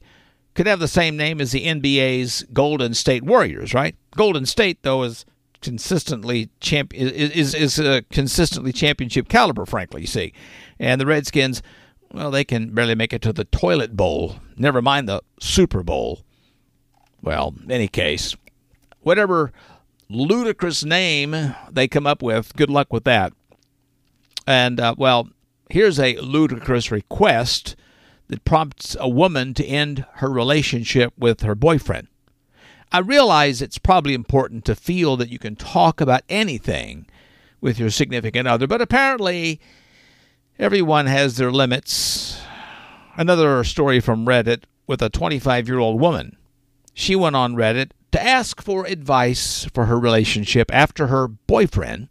could have the same name as the NBA's Golden State Warriors, right? Golden State though is consistently champ is is, a consistently championship caliber, frankly. You see, and the Redskins, well, they can barely make it to the toilet bowl. Never mind the Super Bowl. Well, in any case, whatever ludicrous name they come up with, good luck with that. And uh, well, here's a ludicrous request that prompts a woman to end her relationship with her boyfriend. I realize it's probably important to feel that you can talk about anything with your significant other, but apparently everyone has their limits. Another story from Reddit with a 25 year old woman. She went on Reddit to ask for advice for her relationship after her boyfriend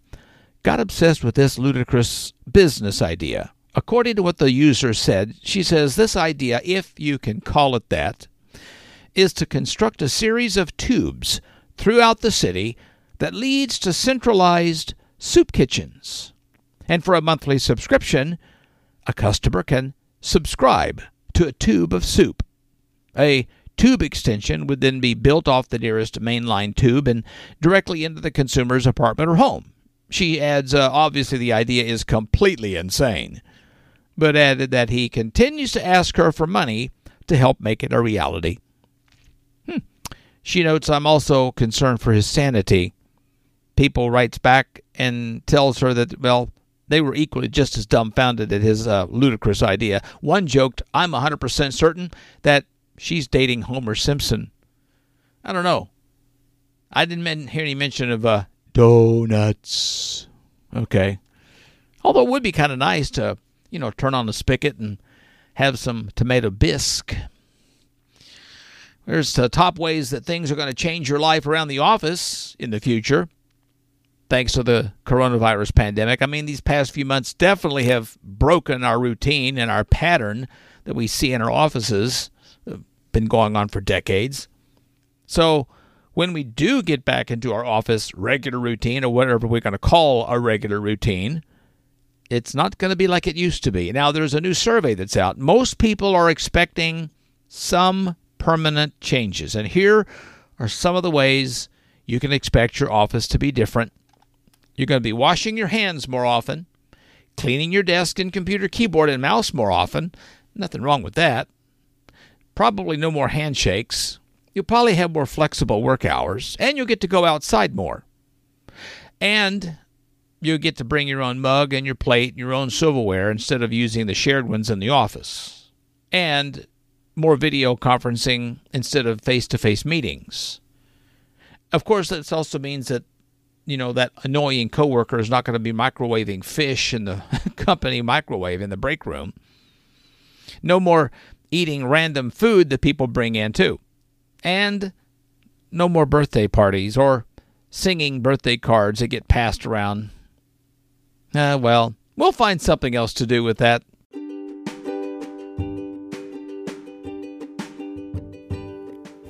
got obsessed with this ludicrous business idea. According to what the user said, she says this idea, if you can call it that, is to construct a series of tubes throughout the city that leads to centralized soup kitchens. And for a monthly subscription, a customer can subscribe to a tube of soup. A tube extension would then be built off the nearest mainline tube and directly into the consumer's apartment or home. She adds, uh, obviously, the idea is completely insane, but added that he continues to ask her for money to help make it a reality. Hmm. She notes, I'm also concerned for his sanity. People writes back and tells her that, well, they were equally just as dumbfounded at his uh, ludicrous idea. One joked, I'm 100% certain that she's dating Homer Simpson. I don't know. I didn't hear any mention of uh, donuts. Okay. Although it would be kind of nice to, you know, turn on the spigot and have some tomato bisque. There's the top ways that things are going to change your life around the office in the future. thanks to the coronavirus pandemic. I mean, these past few months definitely have broken our routine and our pattern that we see in our offices, uh, been going on for decades. So, when we do get back into our office regular routine or whatever we're going to call a regular routine, it's not going to be like it used to be. Now, there's a new survey that's out. Most people are expecting some permanent changes. And here are some of the ways you can expect your office to be different. You're going to be washing your hands more often, cleaning your desk and computer keyboard and mouse more often. Nothing wrong with that. Probably no more handshakes. You'll probably have more flexible work hours, and you'll get to go outside more. And you get to bring your own mug and your plate and your own silverware instead of using the shared ones in the office. And more video conferencing instead of face to face meetings. Of course, this also means that, you know, that annoying coworker is not going to be microwaving fish in the company microwave in the break room. No more eating random food that people bring in, too. And no more birthday parties or singing birthday cards that get passed around uh, well, we'll find something else to do with that.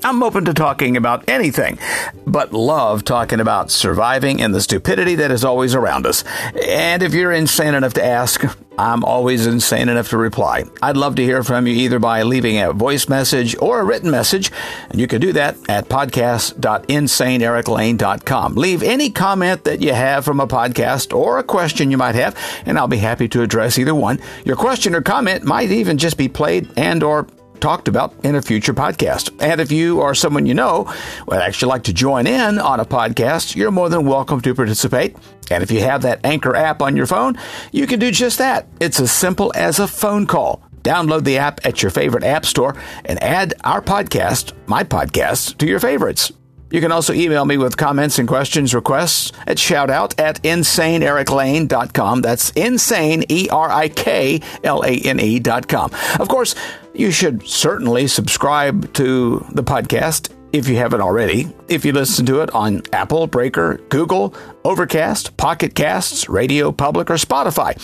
I'm open to talking about anything, but love talking about surviving and the stupidity that is always around us. And if you're insane enough to ask, I'm always insane enough to reply. I'd love to hear from you either by leaving a voice message or a written message, and you can do that at podcast.insaneericlane.com. Leave any comment that you have from a podcast or a question you might have, and I'll be happy to address either one. Your question or comment might even just be played and or talked about in a future podcast. And if you or someone you know would actually like to join in on a podcast, you're more than welcome to participate. And if you have that Anchor app on your phone, you can do just that. It's as simple as a phone call. Download the app at your favorite app store and add our podcast, my podcast, to your favorites. You can also email me with comments and questions, requests at shoutout at insaneericlane.com. That's insane, E R I K L A N E.com. Of course, you should certainly subscribe to the podcast if you haven't already. If you listen to it on Apple, Breaker, Google, Overcast, Pocket Casts, Radio Public, or Spotify.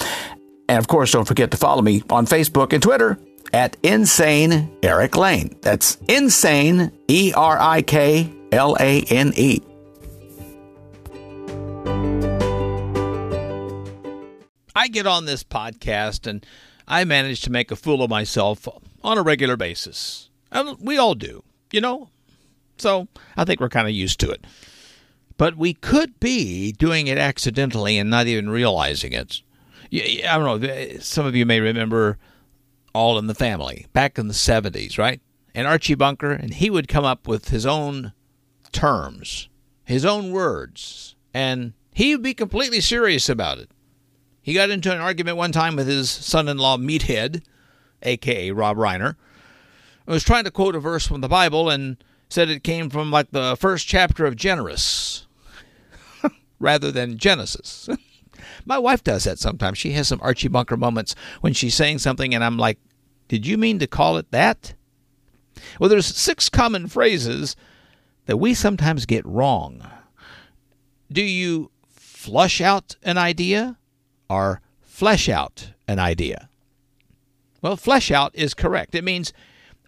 And of course, don't forget to follow me on Facebook and Twitter at Insane Eric Lane. That's Insane, E R I K L A N E. I get on this podcast and I manage to make a fool of myself on a regular basis. And we all do, you know? So I think we're kind of used to it. But we could be doing it accidentally and not even realizing it. I don't know. Eh, some of you may remember All in the Family back in the 70s, right? And Archie Bunker, and he would come up with his own terms, his own words, and he would be completely serious about it. He got into an argument one time with his son in law, Meathead, aka Rob Reiner. Was trying to quote a verse from the Bible and said it came from like the first chapter of Generous rather than Genesis. My wife does that sometimes. She has some Archie Bunker moments when she's saying something, and I'm like, Did you mean to call it that? Well, there's six common phrases that we sometimes get wrong. Do you flush out an idea or flesh out an idea? Well, flesh out is correct. It means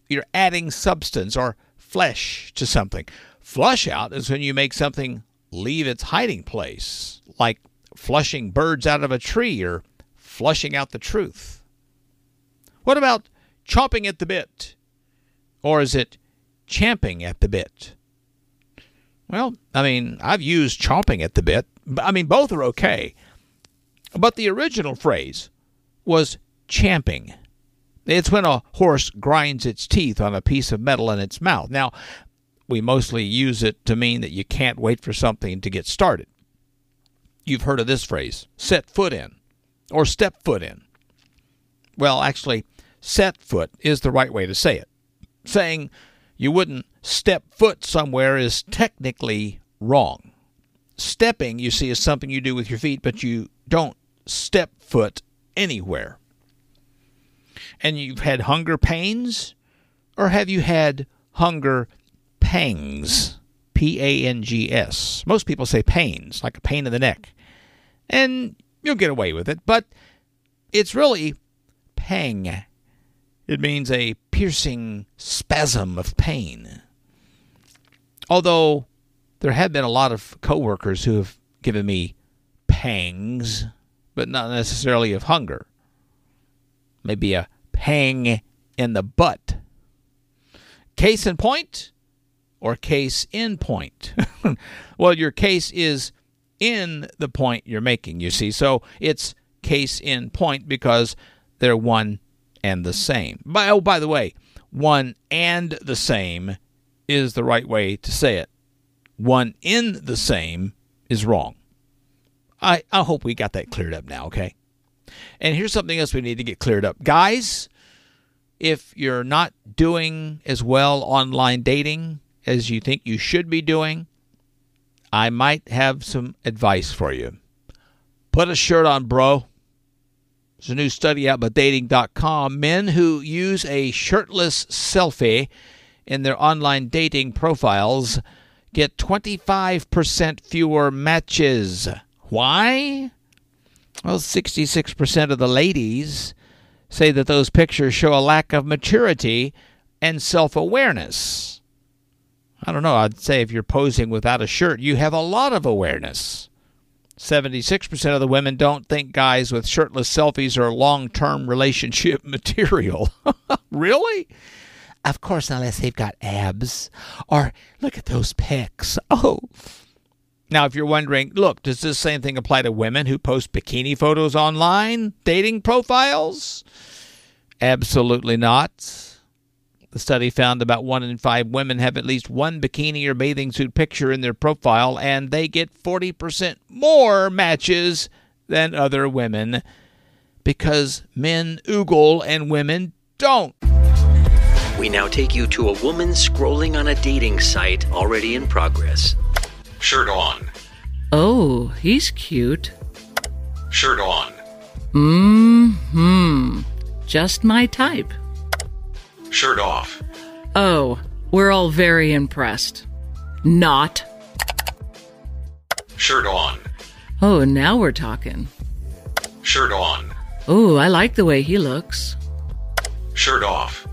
you're adding substance or flesh to something. Flush out is when you make something leave its hiding place, like flushing birds out of a tree or flushing out the truth. What about chomping at the bit? Or is it champing at the bit? Well, I mean, I've used chomping at the bit. I mean, both are okay. But the original phrase was champing. It's when a horse grinds its teeth on a piece of metal in its mouth. Now, we mostly use it to mean that you can't wait for something to get started. You've heard of this phrase, set foot in, or step foot in. Well, actually, set foot is the right way to say it. Saying you wouldn't step foot somewhere is technically wrong. Stepping, you see, is something you do with your feet, but you don't step foot anywhere. And you've had hunger pains, or have you had hunger pangs? P A N G S. Most people say pains, like a pain in the neck. And you'll get away with it, but it's really pang. It means a piercing spasm of pain. Although there have been a lot of coworkers who have given me pangs, but not necessarily of hunger. Maybe a pang in the butt. Case in point or case in point? well, your case is in the point you're making, you see. So it's case in point because they're one and the same. By, oh, by the way, one and the same is the right way to say it. One in the same is wrong. I, I hope we got that cleared up now, okay? And here's something else we need to get cleared up. Guys, if you're not doing as well online dating as you think you should be doing, I might have some advice for you. Put a shirt on, bro. There's a new study out by dating.com. Men who use a shirtless selfie in their online dating profiles get 25% fewer matches. Why? Well, 66% of the ladies say that those pictures show a lack of maturity and self awareness. I don't know, I'd say if you're posing without a shirt, you have a lot of awareness. 76% of the women don't think guys with shirtless selfies are long term relationship material. really? Of course, unless they've got abs. Or look at those pics. Oh. Now, if you're wondering, look, does this same thing apply to women who post bikini photos online, dating profiles? Absolutely not. The study found about one in five women have at least one bikini or bathing suit picture in their profile, and they get 40% more matches than other women because men oogle and women don't. We now take you to a woman scrolling on a dating site already in progress. Shirt on. Oh, he's cute. Shirt on. Mmm hmm. Just my type. Shirt off. Oh, we're all very impressed. Not. Shirt on. Oh, now we're talking. Shirt on. Oh, I like the way he looks. Shirt off.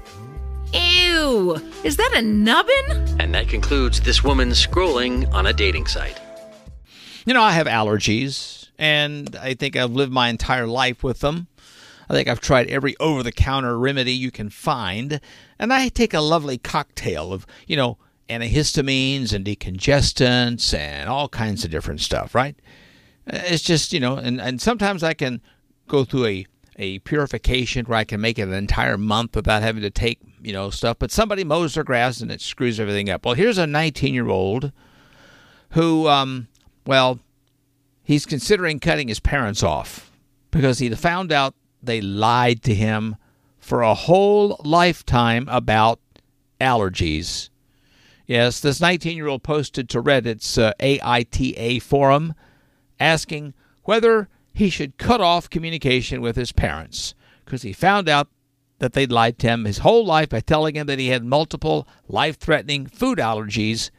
Ew! Is that a nubbin? And that concludes this woman scrolling on a dating site. You know, I have allergies, and I think I've lived my entire life with them. I think I've tried every over the counter remedy you can find, and I take a lovely cocktail of, you know, antihistamines and decongestants and all kinds of different stuff, right? It's just, you know, and, and sometimes I can go through a, a purification where I can make it an entire month without having to take, you know, stuff, but somebody mows their grass and it screws everything up. Well, here's a 19 year old who, um, well, he's considering cutting his parents off because he found out they lied to him for a whole lifetime about allergies. Yes, this 19 year old posted to Reddit's uh, AITA forum asking whether he should cut off communication with his parents because he found out that they'd lied to him his whole life by telling him that he had multiple life threatening food allergies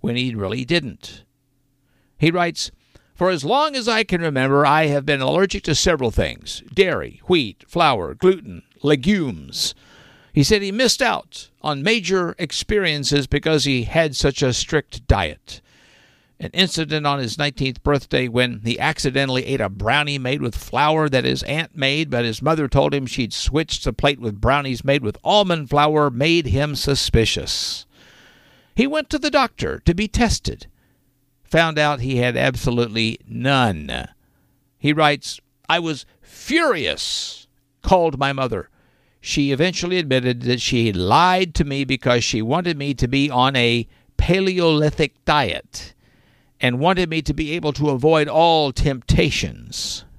when he really didn't. He writes, for as long as I can remember, I have been allergic to several things dairy, wheat, flour, gluten, legumes. He said he missed out on major experiences because he had such a strict diet. An incident on his 19th birthday when he accidentally ate a brownie made with flour that his aunt made, but his mother told him she'd switched the plate with brownies made with almond flour, made him suspicious. He went to the doctor to be tested found out he had absolutely none. He writes, I was furious, called my mother. She eventually admitted that she lied to me because she wanted me to be on a Paleolithic diet and wanted me to be able to avoid all temptations.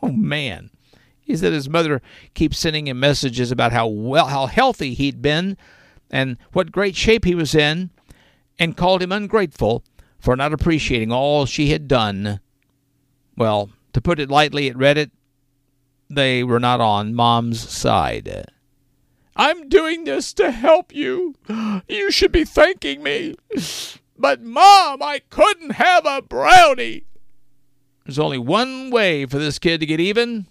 Oh, man. He said his mother keeps sending him messages about how well how healthy he'd been and what great shape he was in and called him ungrateful for not appreciating all she had done. Well, to put it lightly at Reddit, they were not on Mom's side. I'm doing this to help you. You should be thanking me. But, Mom, I couldn't have a brownie. There's only one way for this kid to get even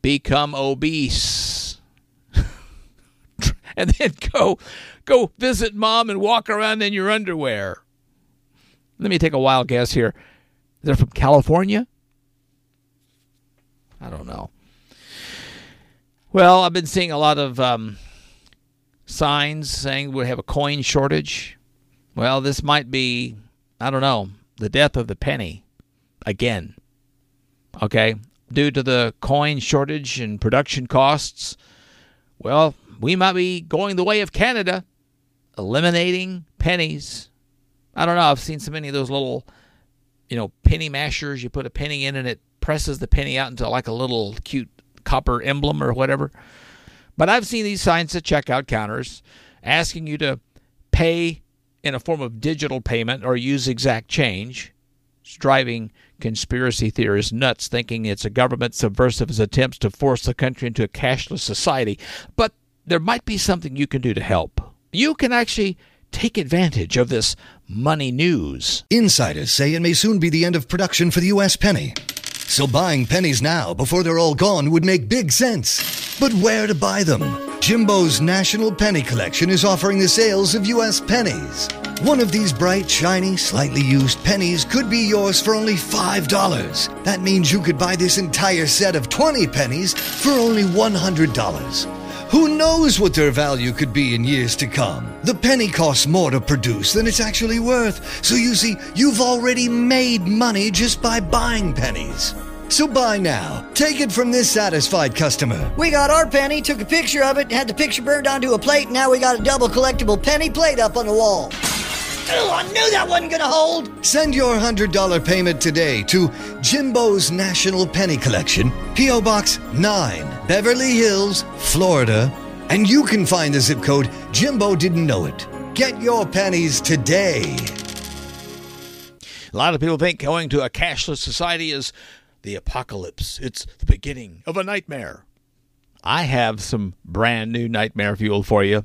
become obese. and then go go visit mom and walk around in your underwear. Let me take a wild guess here. They're from California? I don't know. Well, I've been seeing a lot of um, signs saying we have a coin shortage. Well, this might be, I don't know, the death of the penny again. Okay? Due to the coin shortage and production costs, well, we might be going the way of Canada, eliminating pennies. I don't know. I've seen so many of those little, you know, penny mashers. You put a penny in and it presses the penny out into like a little cute copper emblem or whatever. But I've seen these signs at checkout counters asking you to pay in a form of digital payment or use exact change. It's driving conspiracy theorists nuts, thinking it's a government subversive attempts to force the country into a cashless society. But there might be something you can do to help. You can actually take advantage of this money news. Insiders say it may soon be the end of production for the U.S. penny. So buying pennies now before they're all gone would make big sense. But where to buy them? Jimbo's National Penny Collection is offering the sales of U.S. pennies. One of these bright, shiny, slightly used pennies could be yours for only $5. That means you could buy this entire set of 20 pennies for only $100. Who knows what their value could be in years to come? The penny costs more to produce than it's actually worth. So you see, you've already made money just by buying pennies. So buy now. Take it from this satisfied customer. We got our penny, took a picture of it, had the picture burned onto a plate, and now we got a double collectible penny plate up on the wall. Oh, I knew that wasn't gonna hold. Send your $100 payment today to Jimbo's National Penny Collection, P.O. Box 9, Beverly Hills, Florida. And you can find the zip code Jimbo didn't know it. Get your pennies today. A lot of people think going to a cashless society is the apocalypse. It's the beginning of a nightmare. I have some brand new nightmare fuel for you.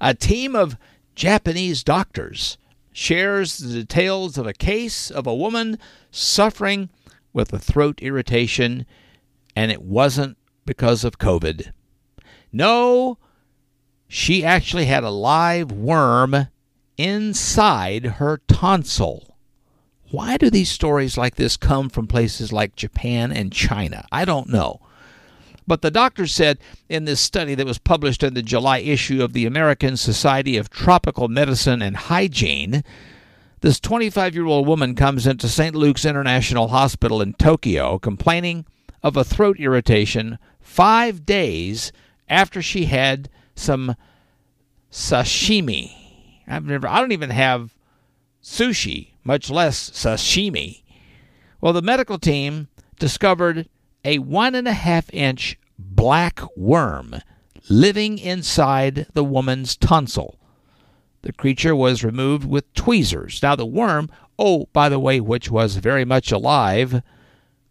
A team of Japanese doctors shares the details of a case of a woman suffering with a throat irritation, and it wasn't because of COVID. No, she actually had a live worm inside her tonsil. Why do these stories like this come from places like Japan and China? I don't know. But the doctor said in this study that was published in the July issue of the American Society of Tropical Medicine and Hygiene, this 25 year old woman comes into St. Luke's International Hospital in Tokyo complaining of a throat irritation five days after she had some sashimi. I've never, I don't even have sushi, much less sashimi. Well, the medical team discovered a one and a half inch black worm living inside the woman's tonsil. The creature was removed with tweezers. Now, the worm, oh, by the way, which was very much alive,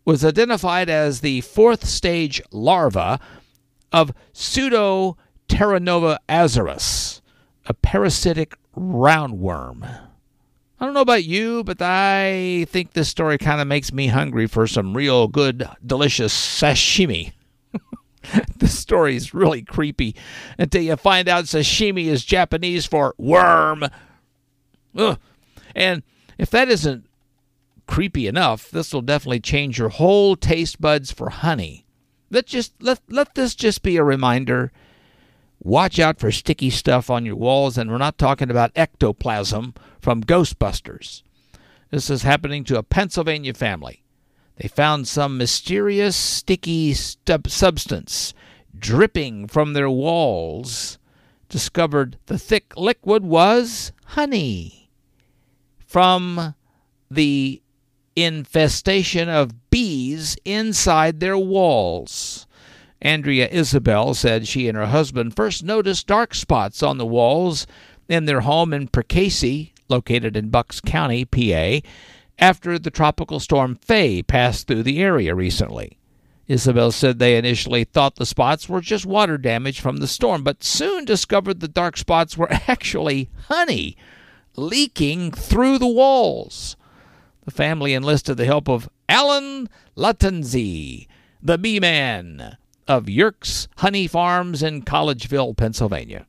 was identified as the fourth stage larva of Pseudoterranova azarasi, a parasitic roundworm. I don't know about you, but I think this story kind of makes me hungry for some real good, delicious sashimi. this story is really creepy until you find out sashimi is Japanese for worm. Ugh. And if that isn't creepy enough, this will definitely change your whole taste buds for honey. Let just let let this just be a reminder. Watch out for sticky stuff on your walls, and we're not talking about ectoplasm from Ghostbusters. This is happening to a Pennsylvania family. They found some mysterious sticky substance dripping from their walls. Discovered the thick liquid was honey from the infestation of bees inside their walls. Andrea Isabel said she and her husband first noticed dark spots on the walls in their home in Perkasie, located in Bucks County, PA, after the tropical storm Fay passed through the area recently. Isabel said they initially thought the spots were just water damage from the storm, but soon discovered the dark spots were actually honey leaking through the walls. The family enlisted the help of Alan Latenzy, the bee man of Yerkes Honey Farms in Collegeville, Pennsylvania.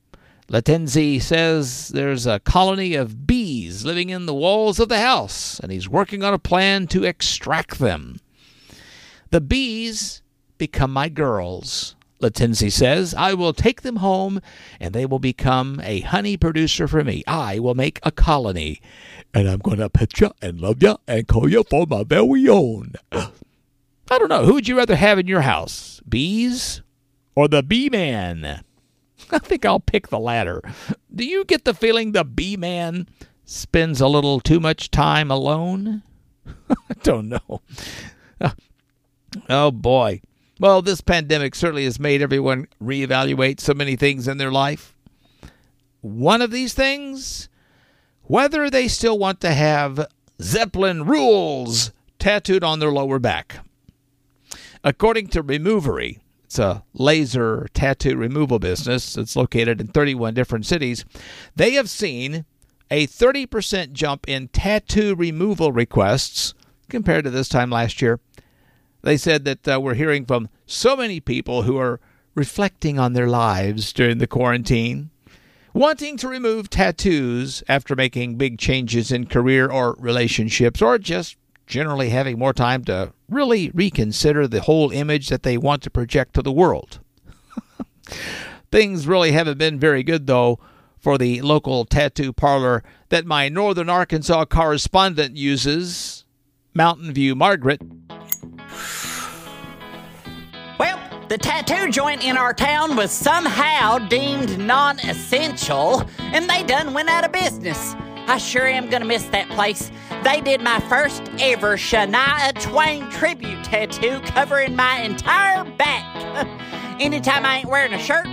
Latenzy says there's a colony of bees living in the walls of the house, and he's working on a plan to extract them. The bees become my girls, Latenzy says. I will take them home, and they will become a honey producer for me. I will make a colony, and I'm going to pet you and love you and call you for my very own. I don't know. Who would you rather have in your house? Bees or the bee man? I think I'll pick the latter. Do you get the feeling the bee man spends a little too much time alone? I don't know. Oh boy. Well, this pandemic certainly has made everyone reevaluate so many things in their life. One of these things, whether they still want to have Zeppelin rules tattooed on their lower back. According to Removery, it's a laser tattoo removal business that's located in 31 different cities. They have seen a 30% jump in tattoo removal requests compared to this time last year. They said that uh, we're hearing from so many people who are reflecting on their lives during the quarantine, wanting to remove tattoos after making big changes in career or relationships, or just generally having more time to really reconsider the whole image that they want to project to the world. Things really haven't been very good, though, for the local tattoo parlor that my northern Arkansas correspondent uses, Mountain View Margaret. Well, the tattoo joint in our town was somehow deemed non essential, and they done went out of business. I sure am gonna miss that place. They did my first ever Shania Twain tribute tattoo covering my entire back. Anytime I ain't wearing a shirt,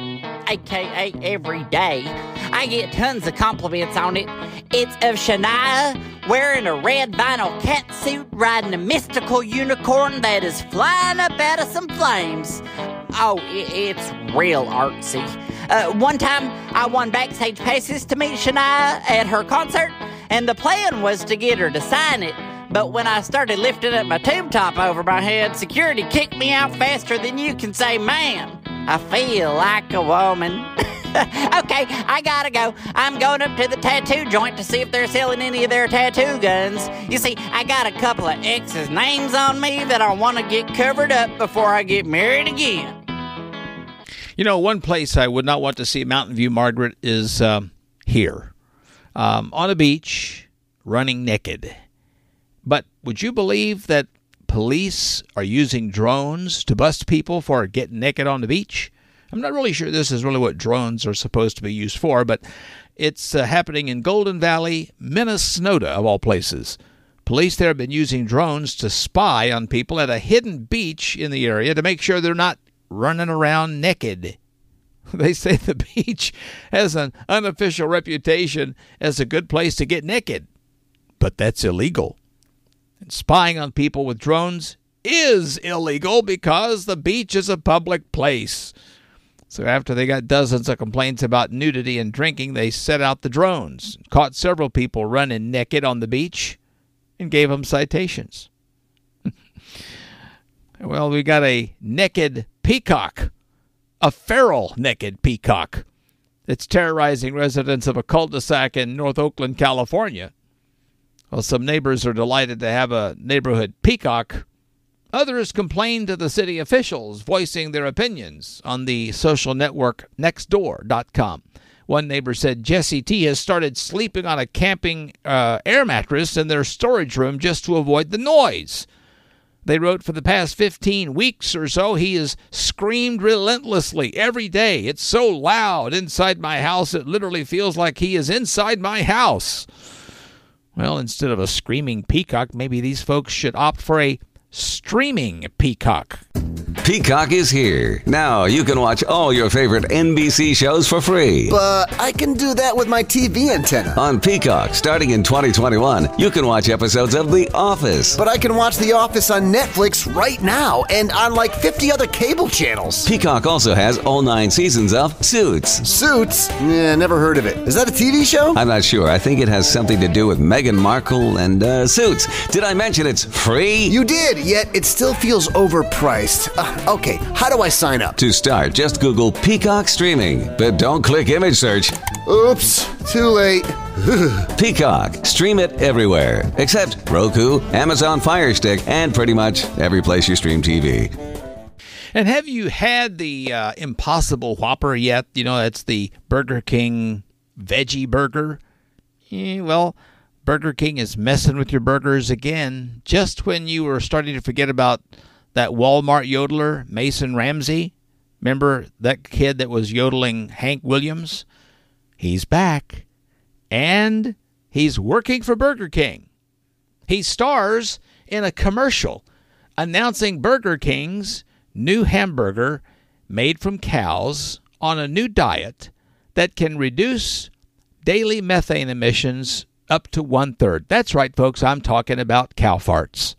aka every day, I get tons of compliments on it. It's of Shania wearing a red vinyl cat suit riding a mystical unicorn that is flying up out of some flames. Oh, it's real artsy. Uh, one time, I won backstage passes to meet Shania at her concert, and the plan was to get her to sign it. But when I started lifting up my tube top over my head, security kicked me out faster than you can say, man. I feel like a woman. okay, I gotta go. I'm going up to the tattoo joint to see if they're selling any of their tattoo guns. You see, I got a couple of exes' names on me that I want to get covered up before I get married again. You know, one place I would not want to see Mountain View Margaret is um, here um, on a beach, running naked. But would you believe that police are using drones to bust people for getting naked on the beach? I'm not really sure this is really what drones are supposed to be used for, but it's uh, happening in Golden Valley, Minnesota, of all places. Police there have been using drones to spy on people at a hidden beach in the area to make sure they're not running around naked. They say the beach has an unofficial reputation as a good place to get naked, but that's illegal. And spying on people with drones is illegal because the beach is a public place. So after they got dozens of complaints about nudity and drinking, they set out the drones, caught several people running naked on the beach, and gave them citations. Well, we got a naked peacock, a feral naked peacock that's terrorizing residents of a cul-de-sac in North Oakland, California. Well, some neighbors are delighted to have a neighborhood peacock. Others complain to the city officials, voicing their opinions on the social network Nextdoor.com. One neighbor said Jesse T has started sleeping on a camping uh, air mattress in their storage room just to avoid the noise. They wrote for the past 15 weeks or so, he has screamed relentlessly every day. It's so loud inside my house, it literally feels like he is inside my house. Well, instead of a screaming peacock, maybe these folks should opt for a streaming peacock. Peacock is here. Now you can watch all your favorite NBC shows for free. But I can do that with my TV antenna. On Peacock, starting in 2021, you can watch episodes of The Office. But I can watch The Office on Netflix right now and on like 50 other cable channels. Peacock also has all nine seasons of Suits. Suits? Yeah, never heard of it. Is that a TV show? I'm not sure. I think it has something to do with Meghan Markle and uh, Suits. Did I mention it's free? You did, yet it still feels overpriced. Uh, okay, how do I sign up? To start, just Google Peacock Streaming, but don't click image search. Oops, too late. Peacock. Stream it everywhere except Roku, Amazon Fire Stick, and pretty much every place you stream TV. And have you had the uh, Impossible Whopper yet? You know, that's the Burger King veggie burger. Eh, well, Burger King is messing with your burgers again. Just when you were starting to forget about that Walmart yodeler, Mason Ramsey. Remember that kid that was yodeling Hank Williams? He's back. And he's working for Burger King. He stars in a commercial announcing Burger King's new hamburger made from cows on a new diet that can reduce daily methane emissions up to one third. That's right, folks. I'm talking about cow farts.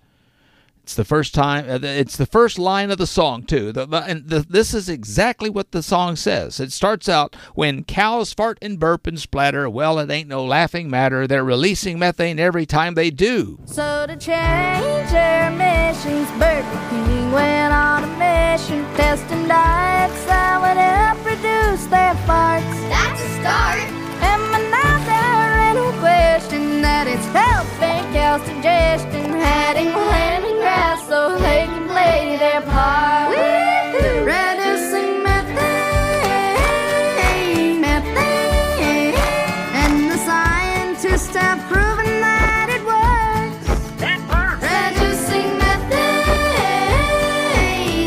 It's the first time. uh, It's the first line of the song too. The, the- and the, this is exactly what the song says. It starts out when cows fart and burp and splatter. Well, it ain't no laughing matter. They're releasing methane every time they do. So to change their emissions, Burger King went on a mission, testing diets that would help reduce their farts. That's a start. And now there ain't no question that it's helping cows' digestion, adding land and grass so they can play their part. Reducing methane, methane, and the scientists have proven that it works. Reducing methane,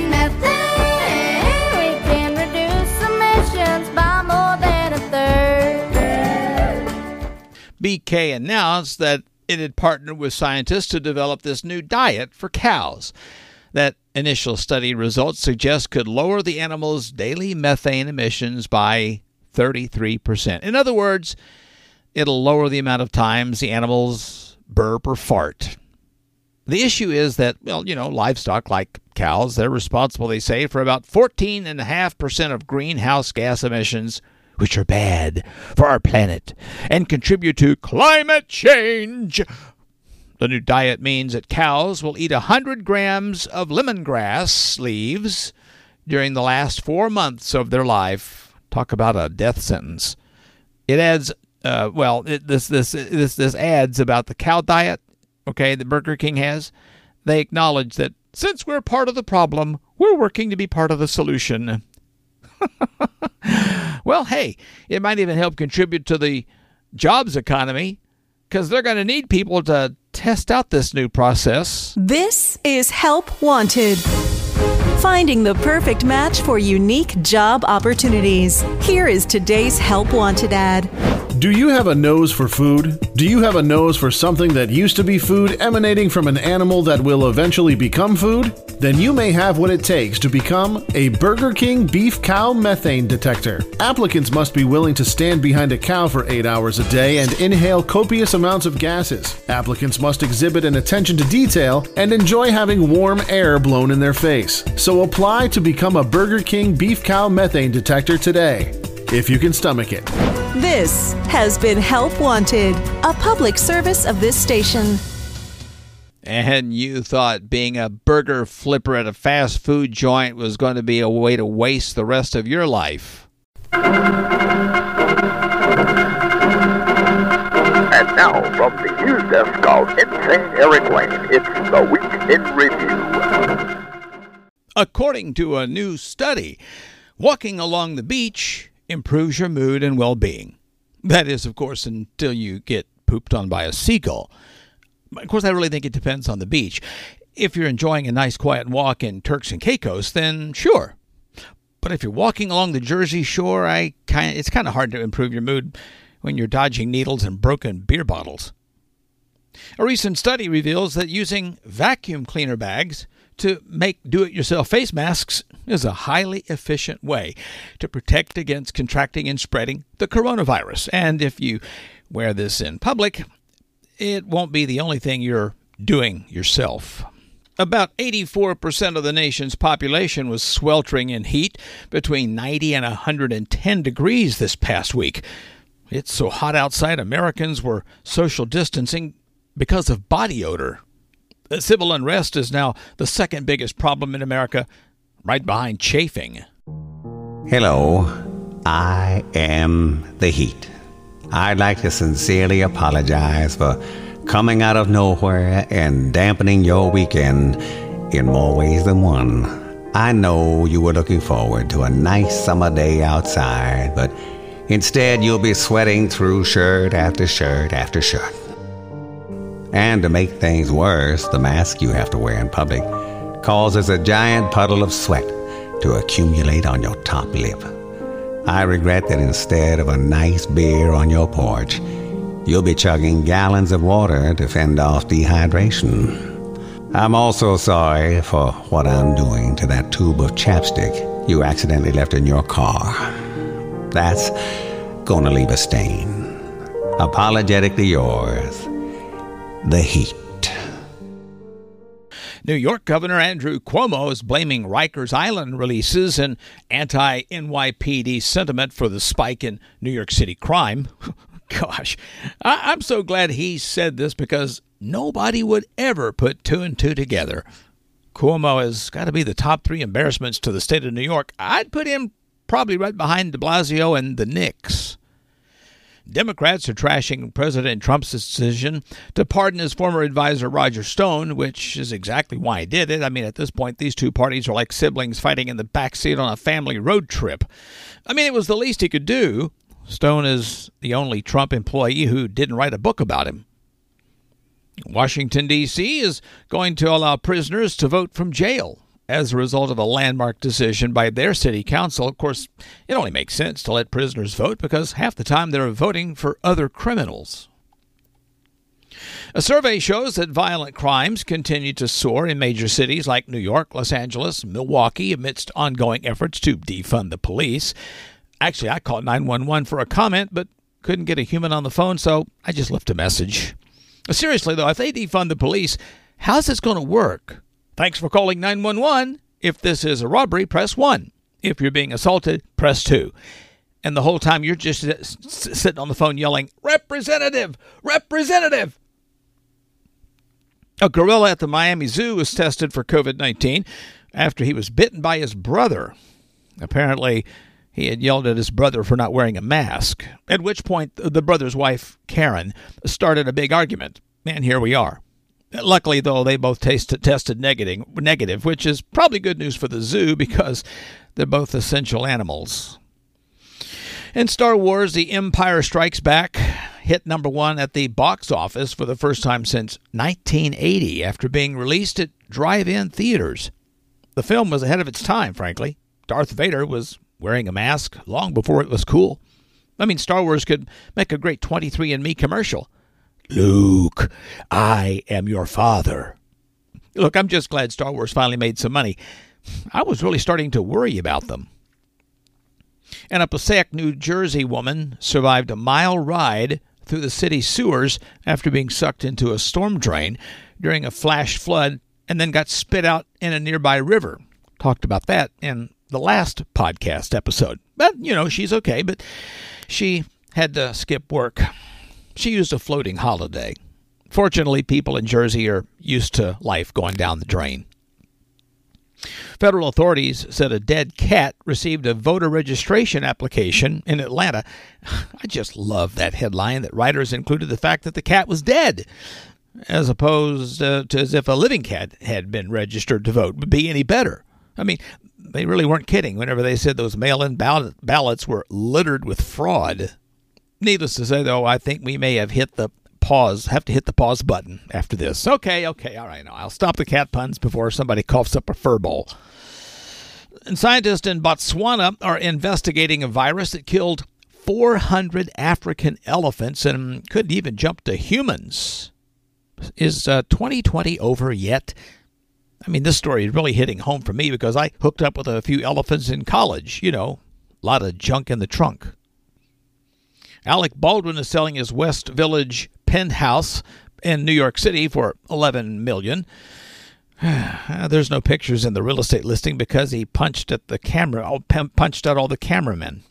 methane, we can reduce emissions by more than a third. BK announced that it had partnered with scientists to develop this new diet for cows. That initial study results suggest could lower the animal's daily methane emissions by 33%. In other words, it'll lower the amount of times the animals burp or fart. The issue is that, well, you know, livestock like cows, they're responsible, they say, for about 14.5% of greenhouse gas emissions, which are bad for our planet and contribute to climate change. The new diet means that cows will eat 100 grams of lemongrass leaves during the last four months of their life. Talk about a death sentence. It adds, uh, well, it, this this this this adds about the cow diet. Okay, that Burger King has. They acknowledge that since we're part of the problem, we're working to be part of the solution. well, hey, it might even help contribute to the jobs economy because they're going to need people to test out this new process. This is Help Wanted. Finding the perfect match for unique job opportunities. Here is today's Help Wanted ad. Do you have a nose for food? Do you have a nose for something that used to be food emanating from an animal that will eventually become food? Then you may have what it takes to become a Burger King beef cow methane detector. Applicants must be willing to stand behind a cow for eight hours a day and inhale copious amounts of gases. Applicants must exhibit an attention to detail and enjoy having warm air blown in their face. So apply to become a Burger King beef cow methane detector today, if you can stomach it. This has been Help Wanted, a public service of this station. And you thought being a burger flipper at a fast food joint was going to be a way to waste the rest of your life. And now, from the news desk of Insane Eric Lane, it's the Week in Review. According to a new study, walking along the beach improves your mood and well being. That is, of course, until you get pooped on by a seagull. Of course, I really think it depends on the beach. If you're enjoying a nice quiet walk in Turks and Caicos, then sure. But if you're walking along the Jersey Shore, I kind it's kind of hard to improve your mood when you're dodging needles and broken beer bottles. A recent study reveals that using vacuum cleaner bags to make do it yourself face masks is a highly efficient way to protect against contracting and spreading the coronavirus. And if you wear this in public, it won't be the only thing you're doing yourself. About 84% of the nation's population was sweltering in heat between 90 and 110 degrees this past week. It's so hot outside, Americans were social distancing because of body odor. Uh, Civil unrest is now the second biggest problem in America, right behind chafing. Hello, I am the heat. I'd like to sincerely apologize for coming out of nowhere and dampening your weekend in more ways than one. I know you were looking forward to a nice summer day outside, but instead you'll be sweating through shirt after shirt after shirt. And to make things worse, the mask you have to wear in public causes a giant puddle of sweat to accumulate on your top lip. I regret that instead of a nice beer on your porch, you'll be chugging gallons of water to fend off dehydration. I'm also sorry for what I'm doing to that tube of chapstick you accidentally left in your car. That's gonna leave a stain. Apologetically yours, the heat. New York Governor Andrew Cuomo is blaming Rikers Island releases and anti NYPD sentiment for the spike in New York City crime. Gosh, I- I'm so glad he said this because nobody would ever put two and two together. Cuomo has got to be the top three embarrassments to the state of New York. I'd put him probably right behind de Blasio and the Knicks. Democrats are trashing President Trump's decision to pardon his former advisor Roger Stone, which is exactly why he did it. I mean, at this point, these two parties are like siblings fighting in the back seat on a family road trip. I mean, it was the least he could do. Stone is the only Trump employee who didn't write a book about him. Washington, D.C. is going to allow prisoners to vote from jail as a result of a landmark decision by their city council. Of course, it only makes sense to let prisoners vote because half the time they're voting for other criminals. A survey shows that violent crimes continue to soar in major cities like New York, Los Angeles, Milwaukee amidst ongoing efforts to defund the police. Actually, I called 911 for a comment, but couldn't get a human on the phone, so I just left a message. Seriously, though, if they defund the police, how's this going to work? Thanks for calling 911. If this is a robbery, press 1. If you're being assaulted, press 2. And the whole time you're just sitting on the phone yelling, Representative! Representative! A gorilla at the Miami Zoo was tested for COVID 19 after he was bitten by his brother. Apparently, he had yelled at his brother for not wearing a mask, at which point the brother's wife, Karen, started a big argument. And here we are. Luckily, though, they both tasted, tested negative, negative, which is probably good news for the zoo because they're both essential animals. In Star Wars, The Empire Strikes Back hit number one at the box office for the first time since 1980 after being released at drive in theaters. The film was ahead of its time, frankly. Darth Vader was wearing a mask long before it was cool. I mean, Star Wars could make a great 23andMe commercial. Luke, I am your father. Look, I'm just glad Star Wars finally made some money. I was really starting to worry about them. And a Passaic, New Jersey woman survived a mile ride through the city sewers after being sucked into a storm drain during a flash flood and then got spit out in a nearby river. Talked about that in the last podcast episode. But, you know, she's okay, but she had to skip work. She used a floating holiday. Fortunately, people in Jersey are used to life going down the drain. Federal authorities said a dead cat received a voter registration application in Atlanta. I just love that headline that writers included the fact that the cat was dead, as opposed uh, to as if a living cat had been registered to vote. Would be any better? I mean, they really weren't kidding whenever they said those mail in ballot, ballots were littered with fraud. Needless to say, though, I think we may have hit the pause, have to hit the pause button after this. Okay, okay, all right, now I'll stop the cat puns before somebody coughs up a fur bowl. And scientists in Botswana are investigating a virus that killed 400 African elephants and could even jump to humans. Is uh, 2020 over yet? I mean, this story is really hitting home for me because I hooked up with a few elephants in college. You know, a lot of junk in the trunk. Alec Baldwin is selling his West Village penthouse in New York City for 11 million. There's no pictures in the real estate listing because he punched at the camera, oh, punched out all the cameramen.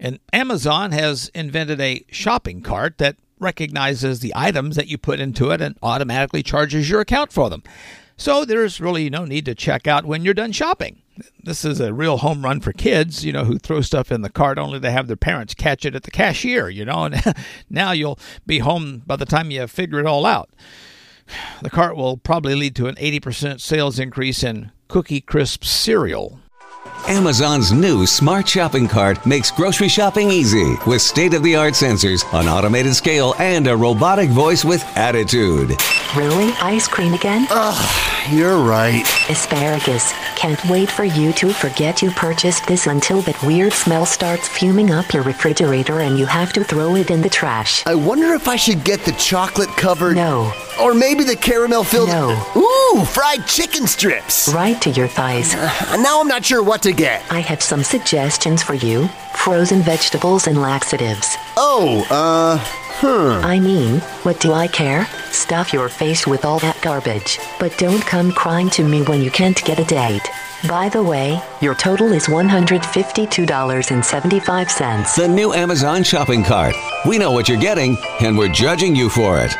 And Amazon has invented a shopping cart that recognizes the items that you put into it and automatically charges your account for them. So there's really no need to check out when you're done shopping. This is a real home run for kids, you know, who throw stuff in the cart only to have their parents catch it at the cashier, you know, and now you'll be home by the time you figure it all out. The cart will probably lead to an 80% sales increase in Cookie Crisp cereal. Amazon's new smart shopping cart makes grocery shopping easy with state of the art sensors, an automated scale, and a robotic voice with attitude. Really? Ice cream again? Ugh, you're right. Asparagus. Can't wait for you to forget you purchased this until that weird smell starts fuming up your refrigerator and you have to throw it in the trash. I wonder if I should get the chocolate covered. No. Or maybe the caramel filled. No. Ooh, fried chicken strips. Right to your thighs. Uh, now I'm not sure what to get. I have some suggestions for you frozen vegetables and laxatives. Oh, uh, hmm. I mean, what do I care? Stuff your face with all that garbage. But don't come crying to me when you can't get a date. By the way, your total is $152.75. The new Amazon shopping cart. We know what you're getting, and we're judging you for it.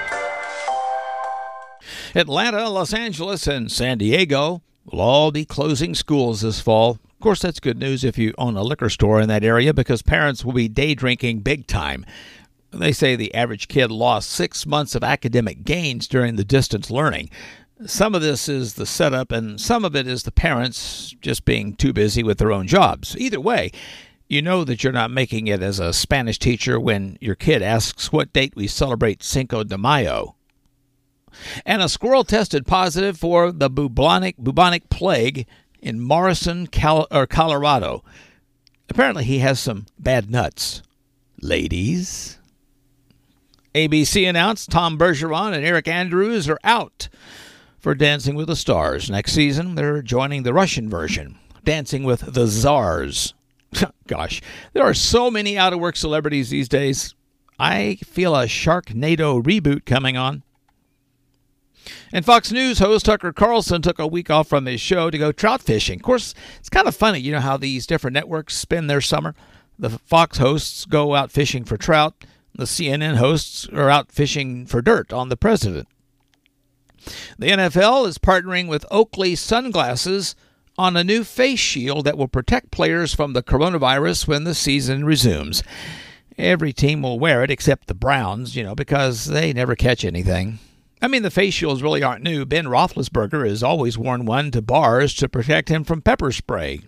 Atlanta, Los Angeles, and San Diego will all be closing schools this fall. Of course, that's good news if you own a liquor store in that area because parents will be day drinking big time. They say the average kid lost six months of academic gains during the distance learning. Some of this is the setup, and some of it is the parents just being too busy with their own jobs. Either way, you know that you're not making it as a Spanish teacher when your kid asks what date we celebrate Cinco de Mayo. And a squirrel tested positive for the bubonic, bubonic plague in Morrison, Cal- or Colorado. Apparently, he has some bad nuts. Ladies. ABC announced Tom Bergeron and Erin Andrews are out for Dancing with the Stars. Next season, they're joining the Russian version, Dancing with the Czars. Gosh, there are so many out of work celebrities these days. I feel a Sharknado reboot coming on. And Fox News host Tucker Carlson took a week off from his show to go trout fishing. Of course, it's kind of funny, you know, how these different networks spend their summer. The Fox hosts go out fishing for trout, the CNN hosts are out fishing for dirt on the president. The NFL is partnering with Oakley Sunglasses on a new face shield that will protect players from the coronavirus when the season resumes. Every team will wear it except the Browns, you know, because they never catch anything. I mean, the face shields really aren't new. Ben Roethlisberger has always worn one to bars to protect him from pepper spray.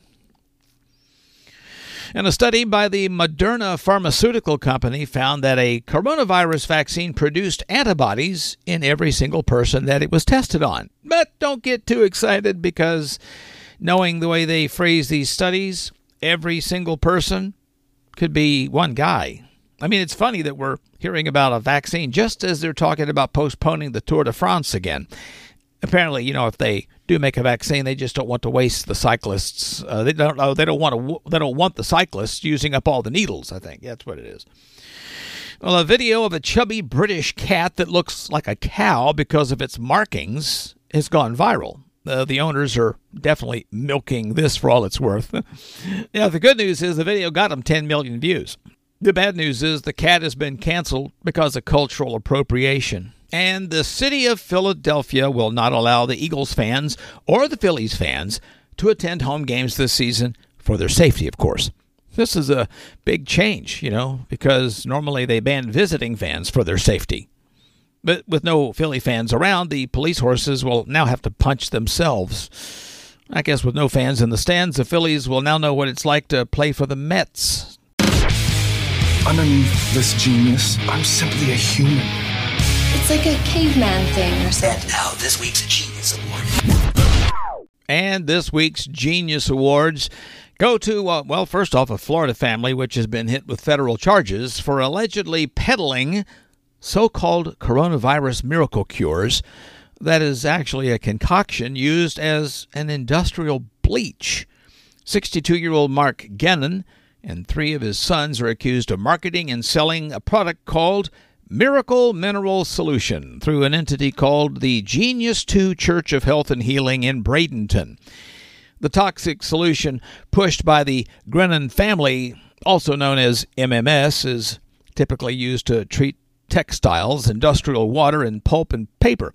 And a study by the Moderna Pharmaceutical Company found that a coronavirus vaccine produced antibodies in every single person that it was tested on. But don't get too excited because knowing the way they phrase these studies, every single person could be one guy. I mean, it's funny that we're hearing about a vaccine just as they're talking about postponing the Tour de France again. Apparently, you know, if they do make a vaccine, they just don't want to waste the cyclists. Uh, they don't. Oh, they don't want to. They don't want the cyclists using up all the needles. I think that's what it is. Well, a video of a chubby British cat that looks like a cow because of its markings has gone viral. Uh, the owners are definitely milking this for all it's worth. yeah, the good news is the video got them 10 million views. The bad news is the cat has been canceled because of cultural appropriation. And the city of Philadelphia will not allow the Eagles fans or the Phillies fans to attend home games this season for their safety, of course. This is a big change, you know, because normally they ban visiting fans for their safety. But with no Philly fans around, the police horses will now have to punch themselves. I guess with no fans in the stands, the Phillies will now know what it's like to play for the Mets. Underneath this genius, I'm simply a human. It's like a caveman thing or something. And now, this week's Genius Award. And this week's Genius Awards go to, uh, well, first off, a Florida family which has been hit with federal charges for allegedly peddling so called coronavirus miracle cures that is actually a concoction used as an industrial bleach. 62 year old Mark Grenon and three of his sons are accused of marketing and selling a product called Miracle Mineral Solution through an entity called the Genesis II Church of Health and Healing in Bradenton. The toxic solution pushed by the Grenon family, also known as MMS, is typically used to treat textiles, industrial water, and pulp and paper.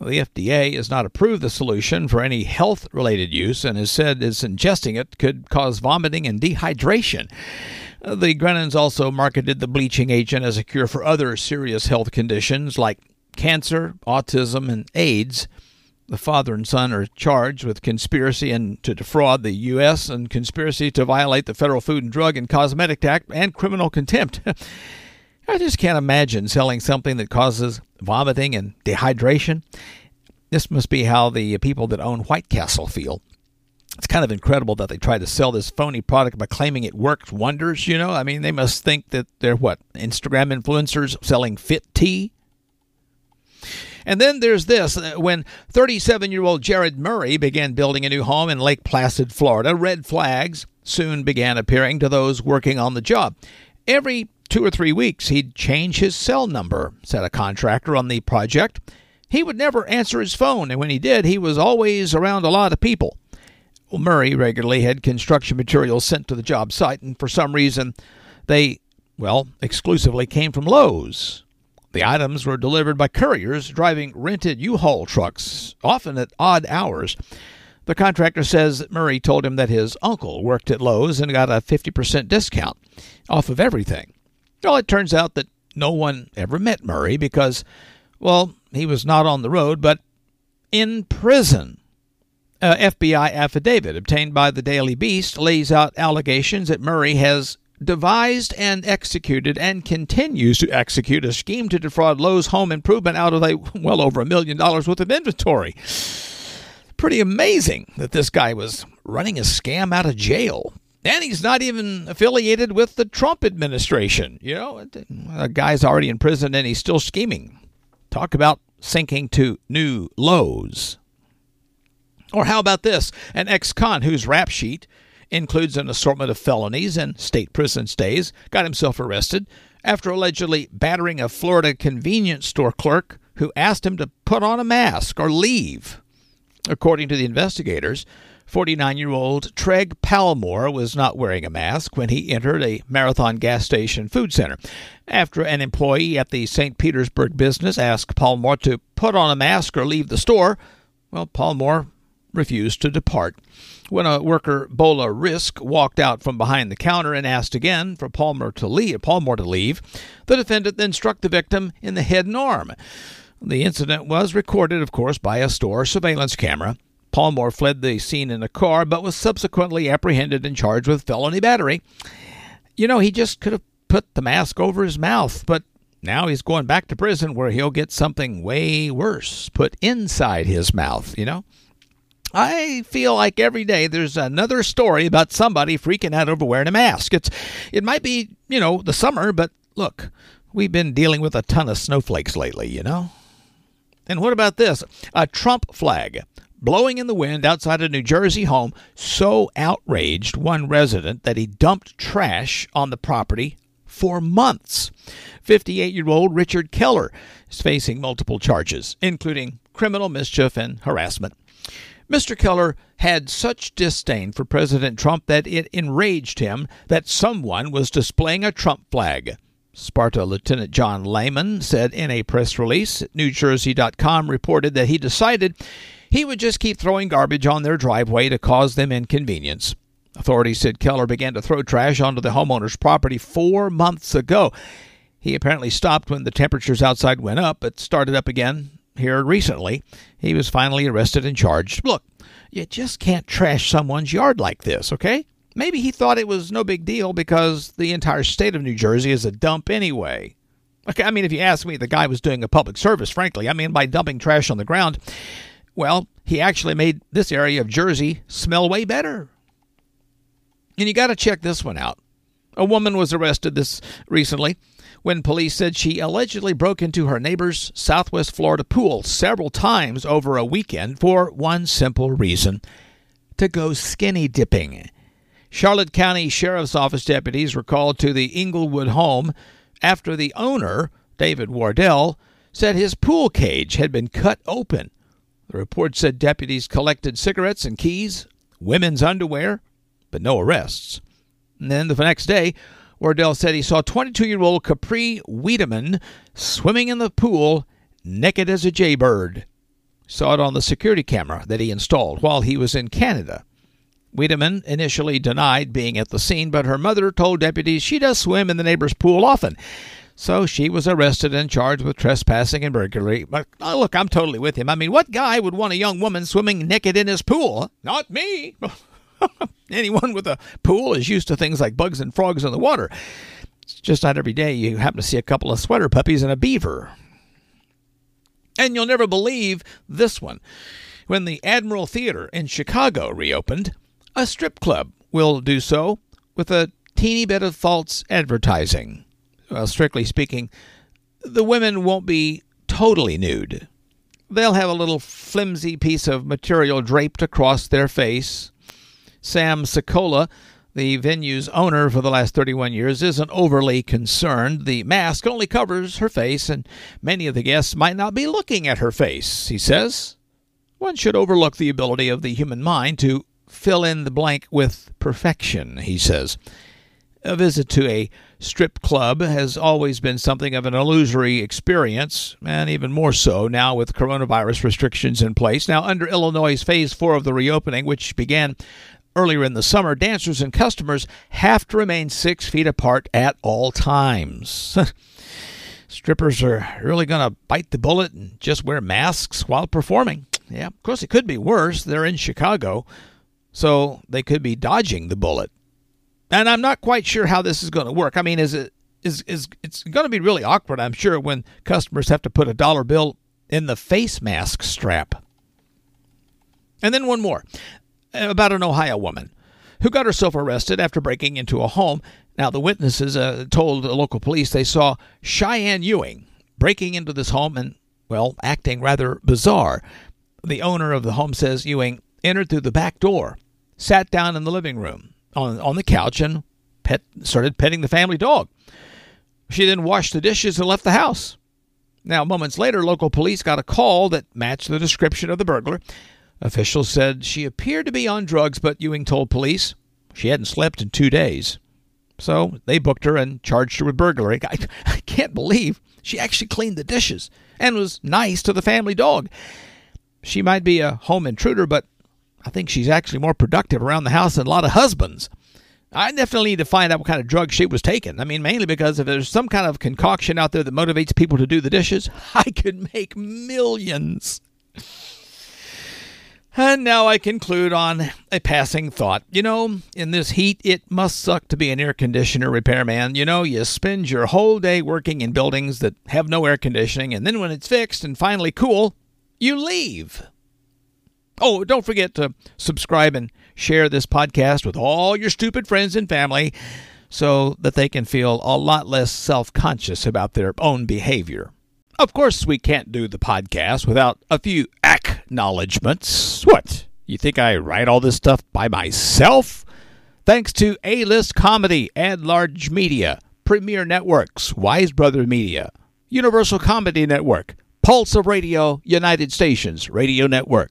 The FDA has not approved the solution for any health related use and has said its ingesting it could cause vomiting and dehydration. Uh, the Grenons also marketed the bleaching agent as a cure for other serious health conditions like cancer, autism, and AIDS. The father and son are charged with conspiracy and to defraud the U.S. and conspiracy to violate the Federal Food and Drug and Cosmetic Act and criminal contempt. I just can't imagine selling something that causes vomiting and dehydration. This must be how the people that own White Castle feel. It's kind of incredible that they try to sell this phony product by claiming it works wonders, you know? I mean, they must think that they're what? Instagram influencers selling fit tea? And then there's this uh, when 37 year old Jared Murray began building a new home in Lake Placid, Florida, red flags soon began appearing to those working on the job. Every two or three weeks, he'd change his cell number, said a contractor on the project. He would never answer his phone, and when he did, he was always around a lot of people. Well, Murray regularly had construction materials sent to the job site, and for some reason, they, well, exclusively came from Lowe's. The items were delivered by couriers driving rented U Haul trucks, often at odd hours. The contractor says that Murray told him that his uncle worked at Lowe's and got a 50% discount off of everything. Well, it turns out that no one ever met Murray because, well, he was not on the road, but in prison. A FBI affidavit obtained by the Daily Beast lays out allegations that Murray has devised and executed and continues to execute a scheme to defraud Lowe's Home Improvement out of a well over a million dollars worth of inventory. Pretty amazing that this guy was running a scam out of jail. And he's not even affiliated with the Trump administration. You know, a guy's already in prison and he's still scheming. Talk about sinking to new lows. Or how about this? An ex con whose rap sheet includes an assortment of felonies and state prison stays got himself arrested after allegedly battering a Florida convenience store clerk who asked him to put on a mask or leave. According to the investigators, 49 year old Treg Palmore was not wearing a mask when he entered a Marathon gas station food center. After an employee at the St. Petersburg business asked Palmore to put on a mask or leave the store, well, Palmore refused to depart. When a worker, Bola Risk, walked out from behind the counter and asked again for Palmer to leave, Palmore to leave, the defendant then struck the victim in the head and arm. The incident was recorded, of course, by a store surveillance camera. Palmore fled the scene in a car, but was subsequently apprehended and charged with felony battery. You know, he just could have put the mask over his mouth, but now he's going back to prison where he'll get something way worse put inside his mouth, you know? I feel like every day there's another story about somebody freaking out over wearing a mask. It's it might be, you know, the summer, but look, we've been dealing with a ton of snowflakes lately, you know? And what about this? A Trump flag blowing in the wind outside a New Jersey home so outraged one resident that he dumped trash on the property for months. 58 year old Richard Keller is facing multiple charges, including criminal mischief and harassment. Mr. Keller had such disdain for President Trump that it enraged him that someone was displaying a Trump flag. Sparta Lieutenant John Lehman said in a press release. NewJersey.com reported that he decided he would just keep throwing garbage on their driveway to cause them inconvenience. Authorities said Keller began to throw trash onto the homeowner's property four months ago. He apparently stopped when the temperatures outside went up, but started up again here recently. He was finally arrested and charged. Look, you just can't trash someone's yard like this, okay? Maybe he thought it was no big deal because the entire state of New Jersey is a dump anyway. Okay, I mean, if you ask me, the guy was doing a public service, frankly. I mean, by dumping trash on the ground, well, he actually made this area of Jersey smell way better. And you got to check this one out. A woman was arrested this recently when police said she allegedly broke into her neighbor's Southwest Florida pool several times over a weekend for one simple reason to go skinny dipping. Charlotte County Sheriff's Office deputies were called to the Englewood home after the owner, David Wardell, said his pool cage had been cut open. The report said deputies collected cigarettes and keys, women's underwear, but no arrests. And then the next day, Wardell said he saw 22 year old Capri Wiedemann swimming in the pool naked as a jaybird. Saw it on the security camera that he installed while he was in Canada. Wiedemann initially denied being at the scene, but her mother told deputies she does swim in the neighbor's pool often. So she was arrested and charged with trespassing and burglary. But oh, look, I'm totally with him. I mean, what guy would want a young woman swimming naked in his pool? Not me. Anyone with a pool is used to things like bugs and frogs in the water. It's just not every day you happen to see a couple of sweater puppies and a beaver. And you'll never believe this one. When the Admiral Theater in Chicago reopened, a strip club will do so with a teeny bit of false advertising. Well, strictly speaking, the women won't be totally nude. They'll have a little flimsy piece of material draped across their face. Sam Cecola, the venue's owner for the last 31 years, isn't overly concerned. The mask only covers her face, and many of the guests might not be looking at her face, he says. One should overlook the ability of the human mind to fill in the blank with perfection, he says. A visit to a strip club has always been something of an illusory experience, and even more so now with coronavirus restrictions in place. Now, under Illinois' phase four of the reopening, which began earlier in the summer, dancers and customers have to remain six feet apart at all times. Strippers are really going to bite the bullet and just wear masks while performing. Yeah, of course, it could be worse. They're in Chicago, so they could be dodging the bullet. And I'm not quite sure how this is going to work. I mean, is it is is it's going to be really awkward, I'm sure, when customers have to put a dollar bill in the face mask strap. And then one more about an Ohio woman who got herself arrested after breaking into a home. Now, the witnesses uh, told the local police they saw Cheyenne Ewing breaking into this home and, well, acting rather bizarre. The owner of the home says Ewing entered through the back door, sat down in the living room, on, on the couch and pet, started petting the family dog. She then washed the dishes and left the house. Now, moments later, local police got a call that matched the description of the burglar. Officials said she appeared to be on drugs, but Ewing told police she hadn't slept in two days. So they booked her and charged her with burglary. I, I can't believe she actually cleaned the dishes and was nice to the family dog. She might be a home intruder, but I think she's actually more productive around the house than a lot of husbands. I definitely need to find out what kind of drug she was taking. I mean, mainly because if there's some kind of concoction out there that motivates people to do the dishes, I could make millions. And now I conclude on a passing thought. You know, in this heat, it must suck to be an air conditioner repairman. You know, you spend your whole day working in buildings that have no air conditioning, and then when it's fixed and finally cool, you leave. Oh, don't forget to subscribe and share this podcast with all your stupid friends and family so that they can feel a lot less self conscious about their own behavior. Of course, we can't do the podcast without a few acknowledgments. What? You think I write all this stuff by myself? Thanks to A List Comedy and Large Media, Premier Networks, Wise Brother Media, Universal Comedy Network, Pulse of Radio, United Stations Radio Network.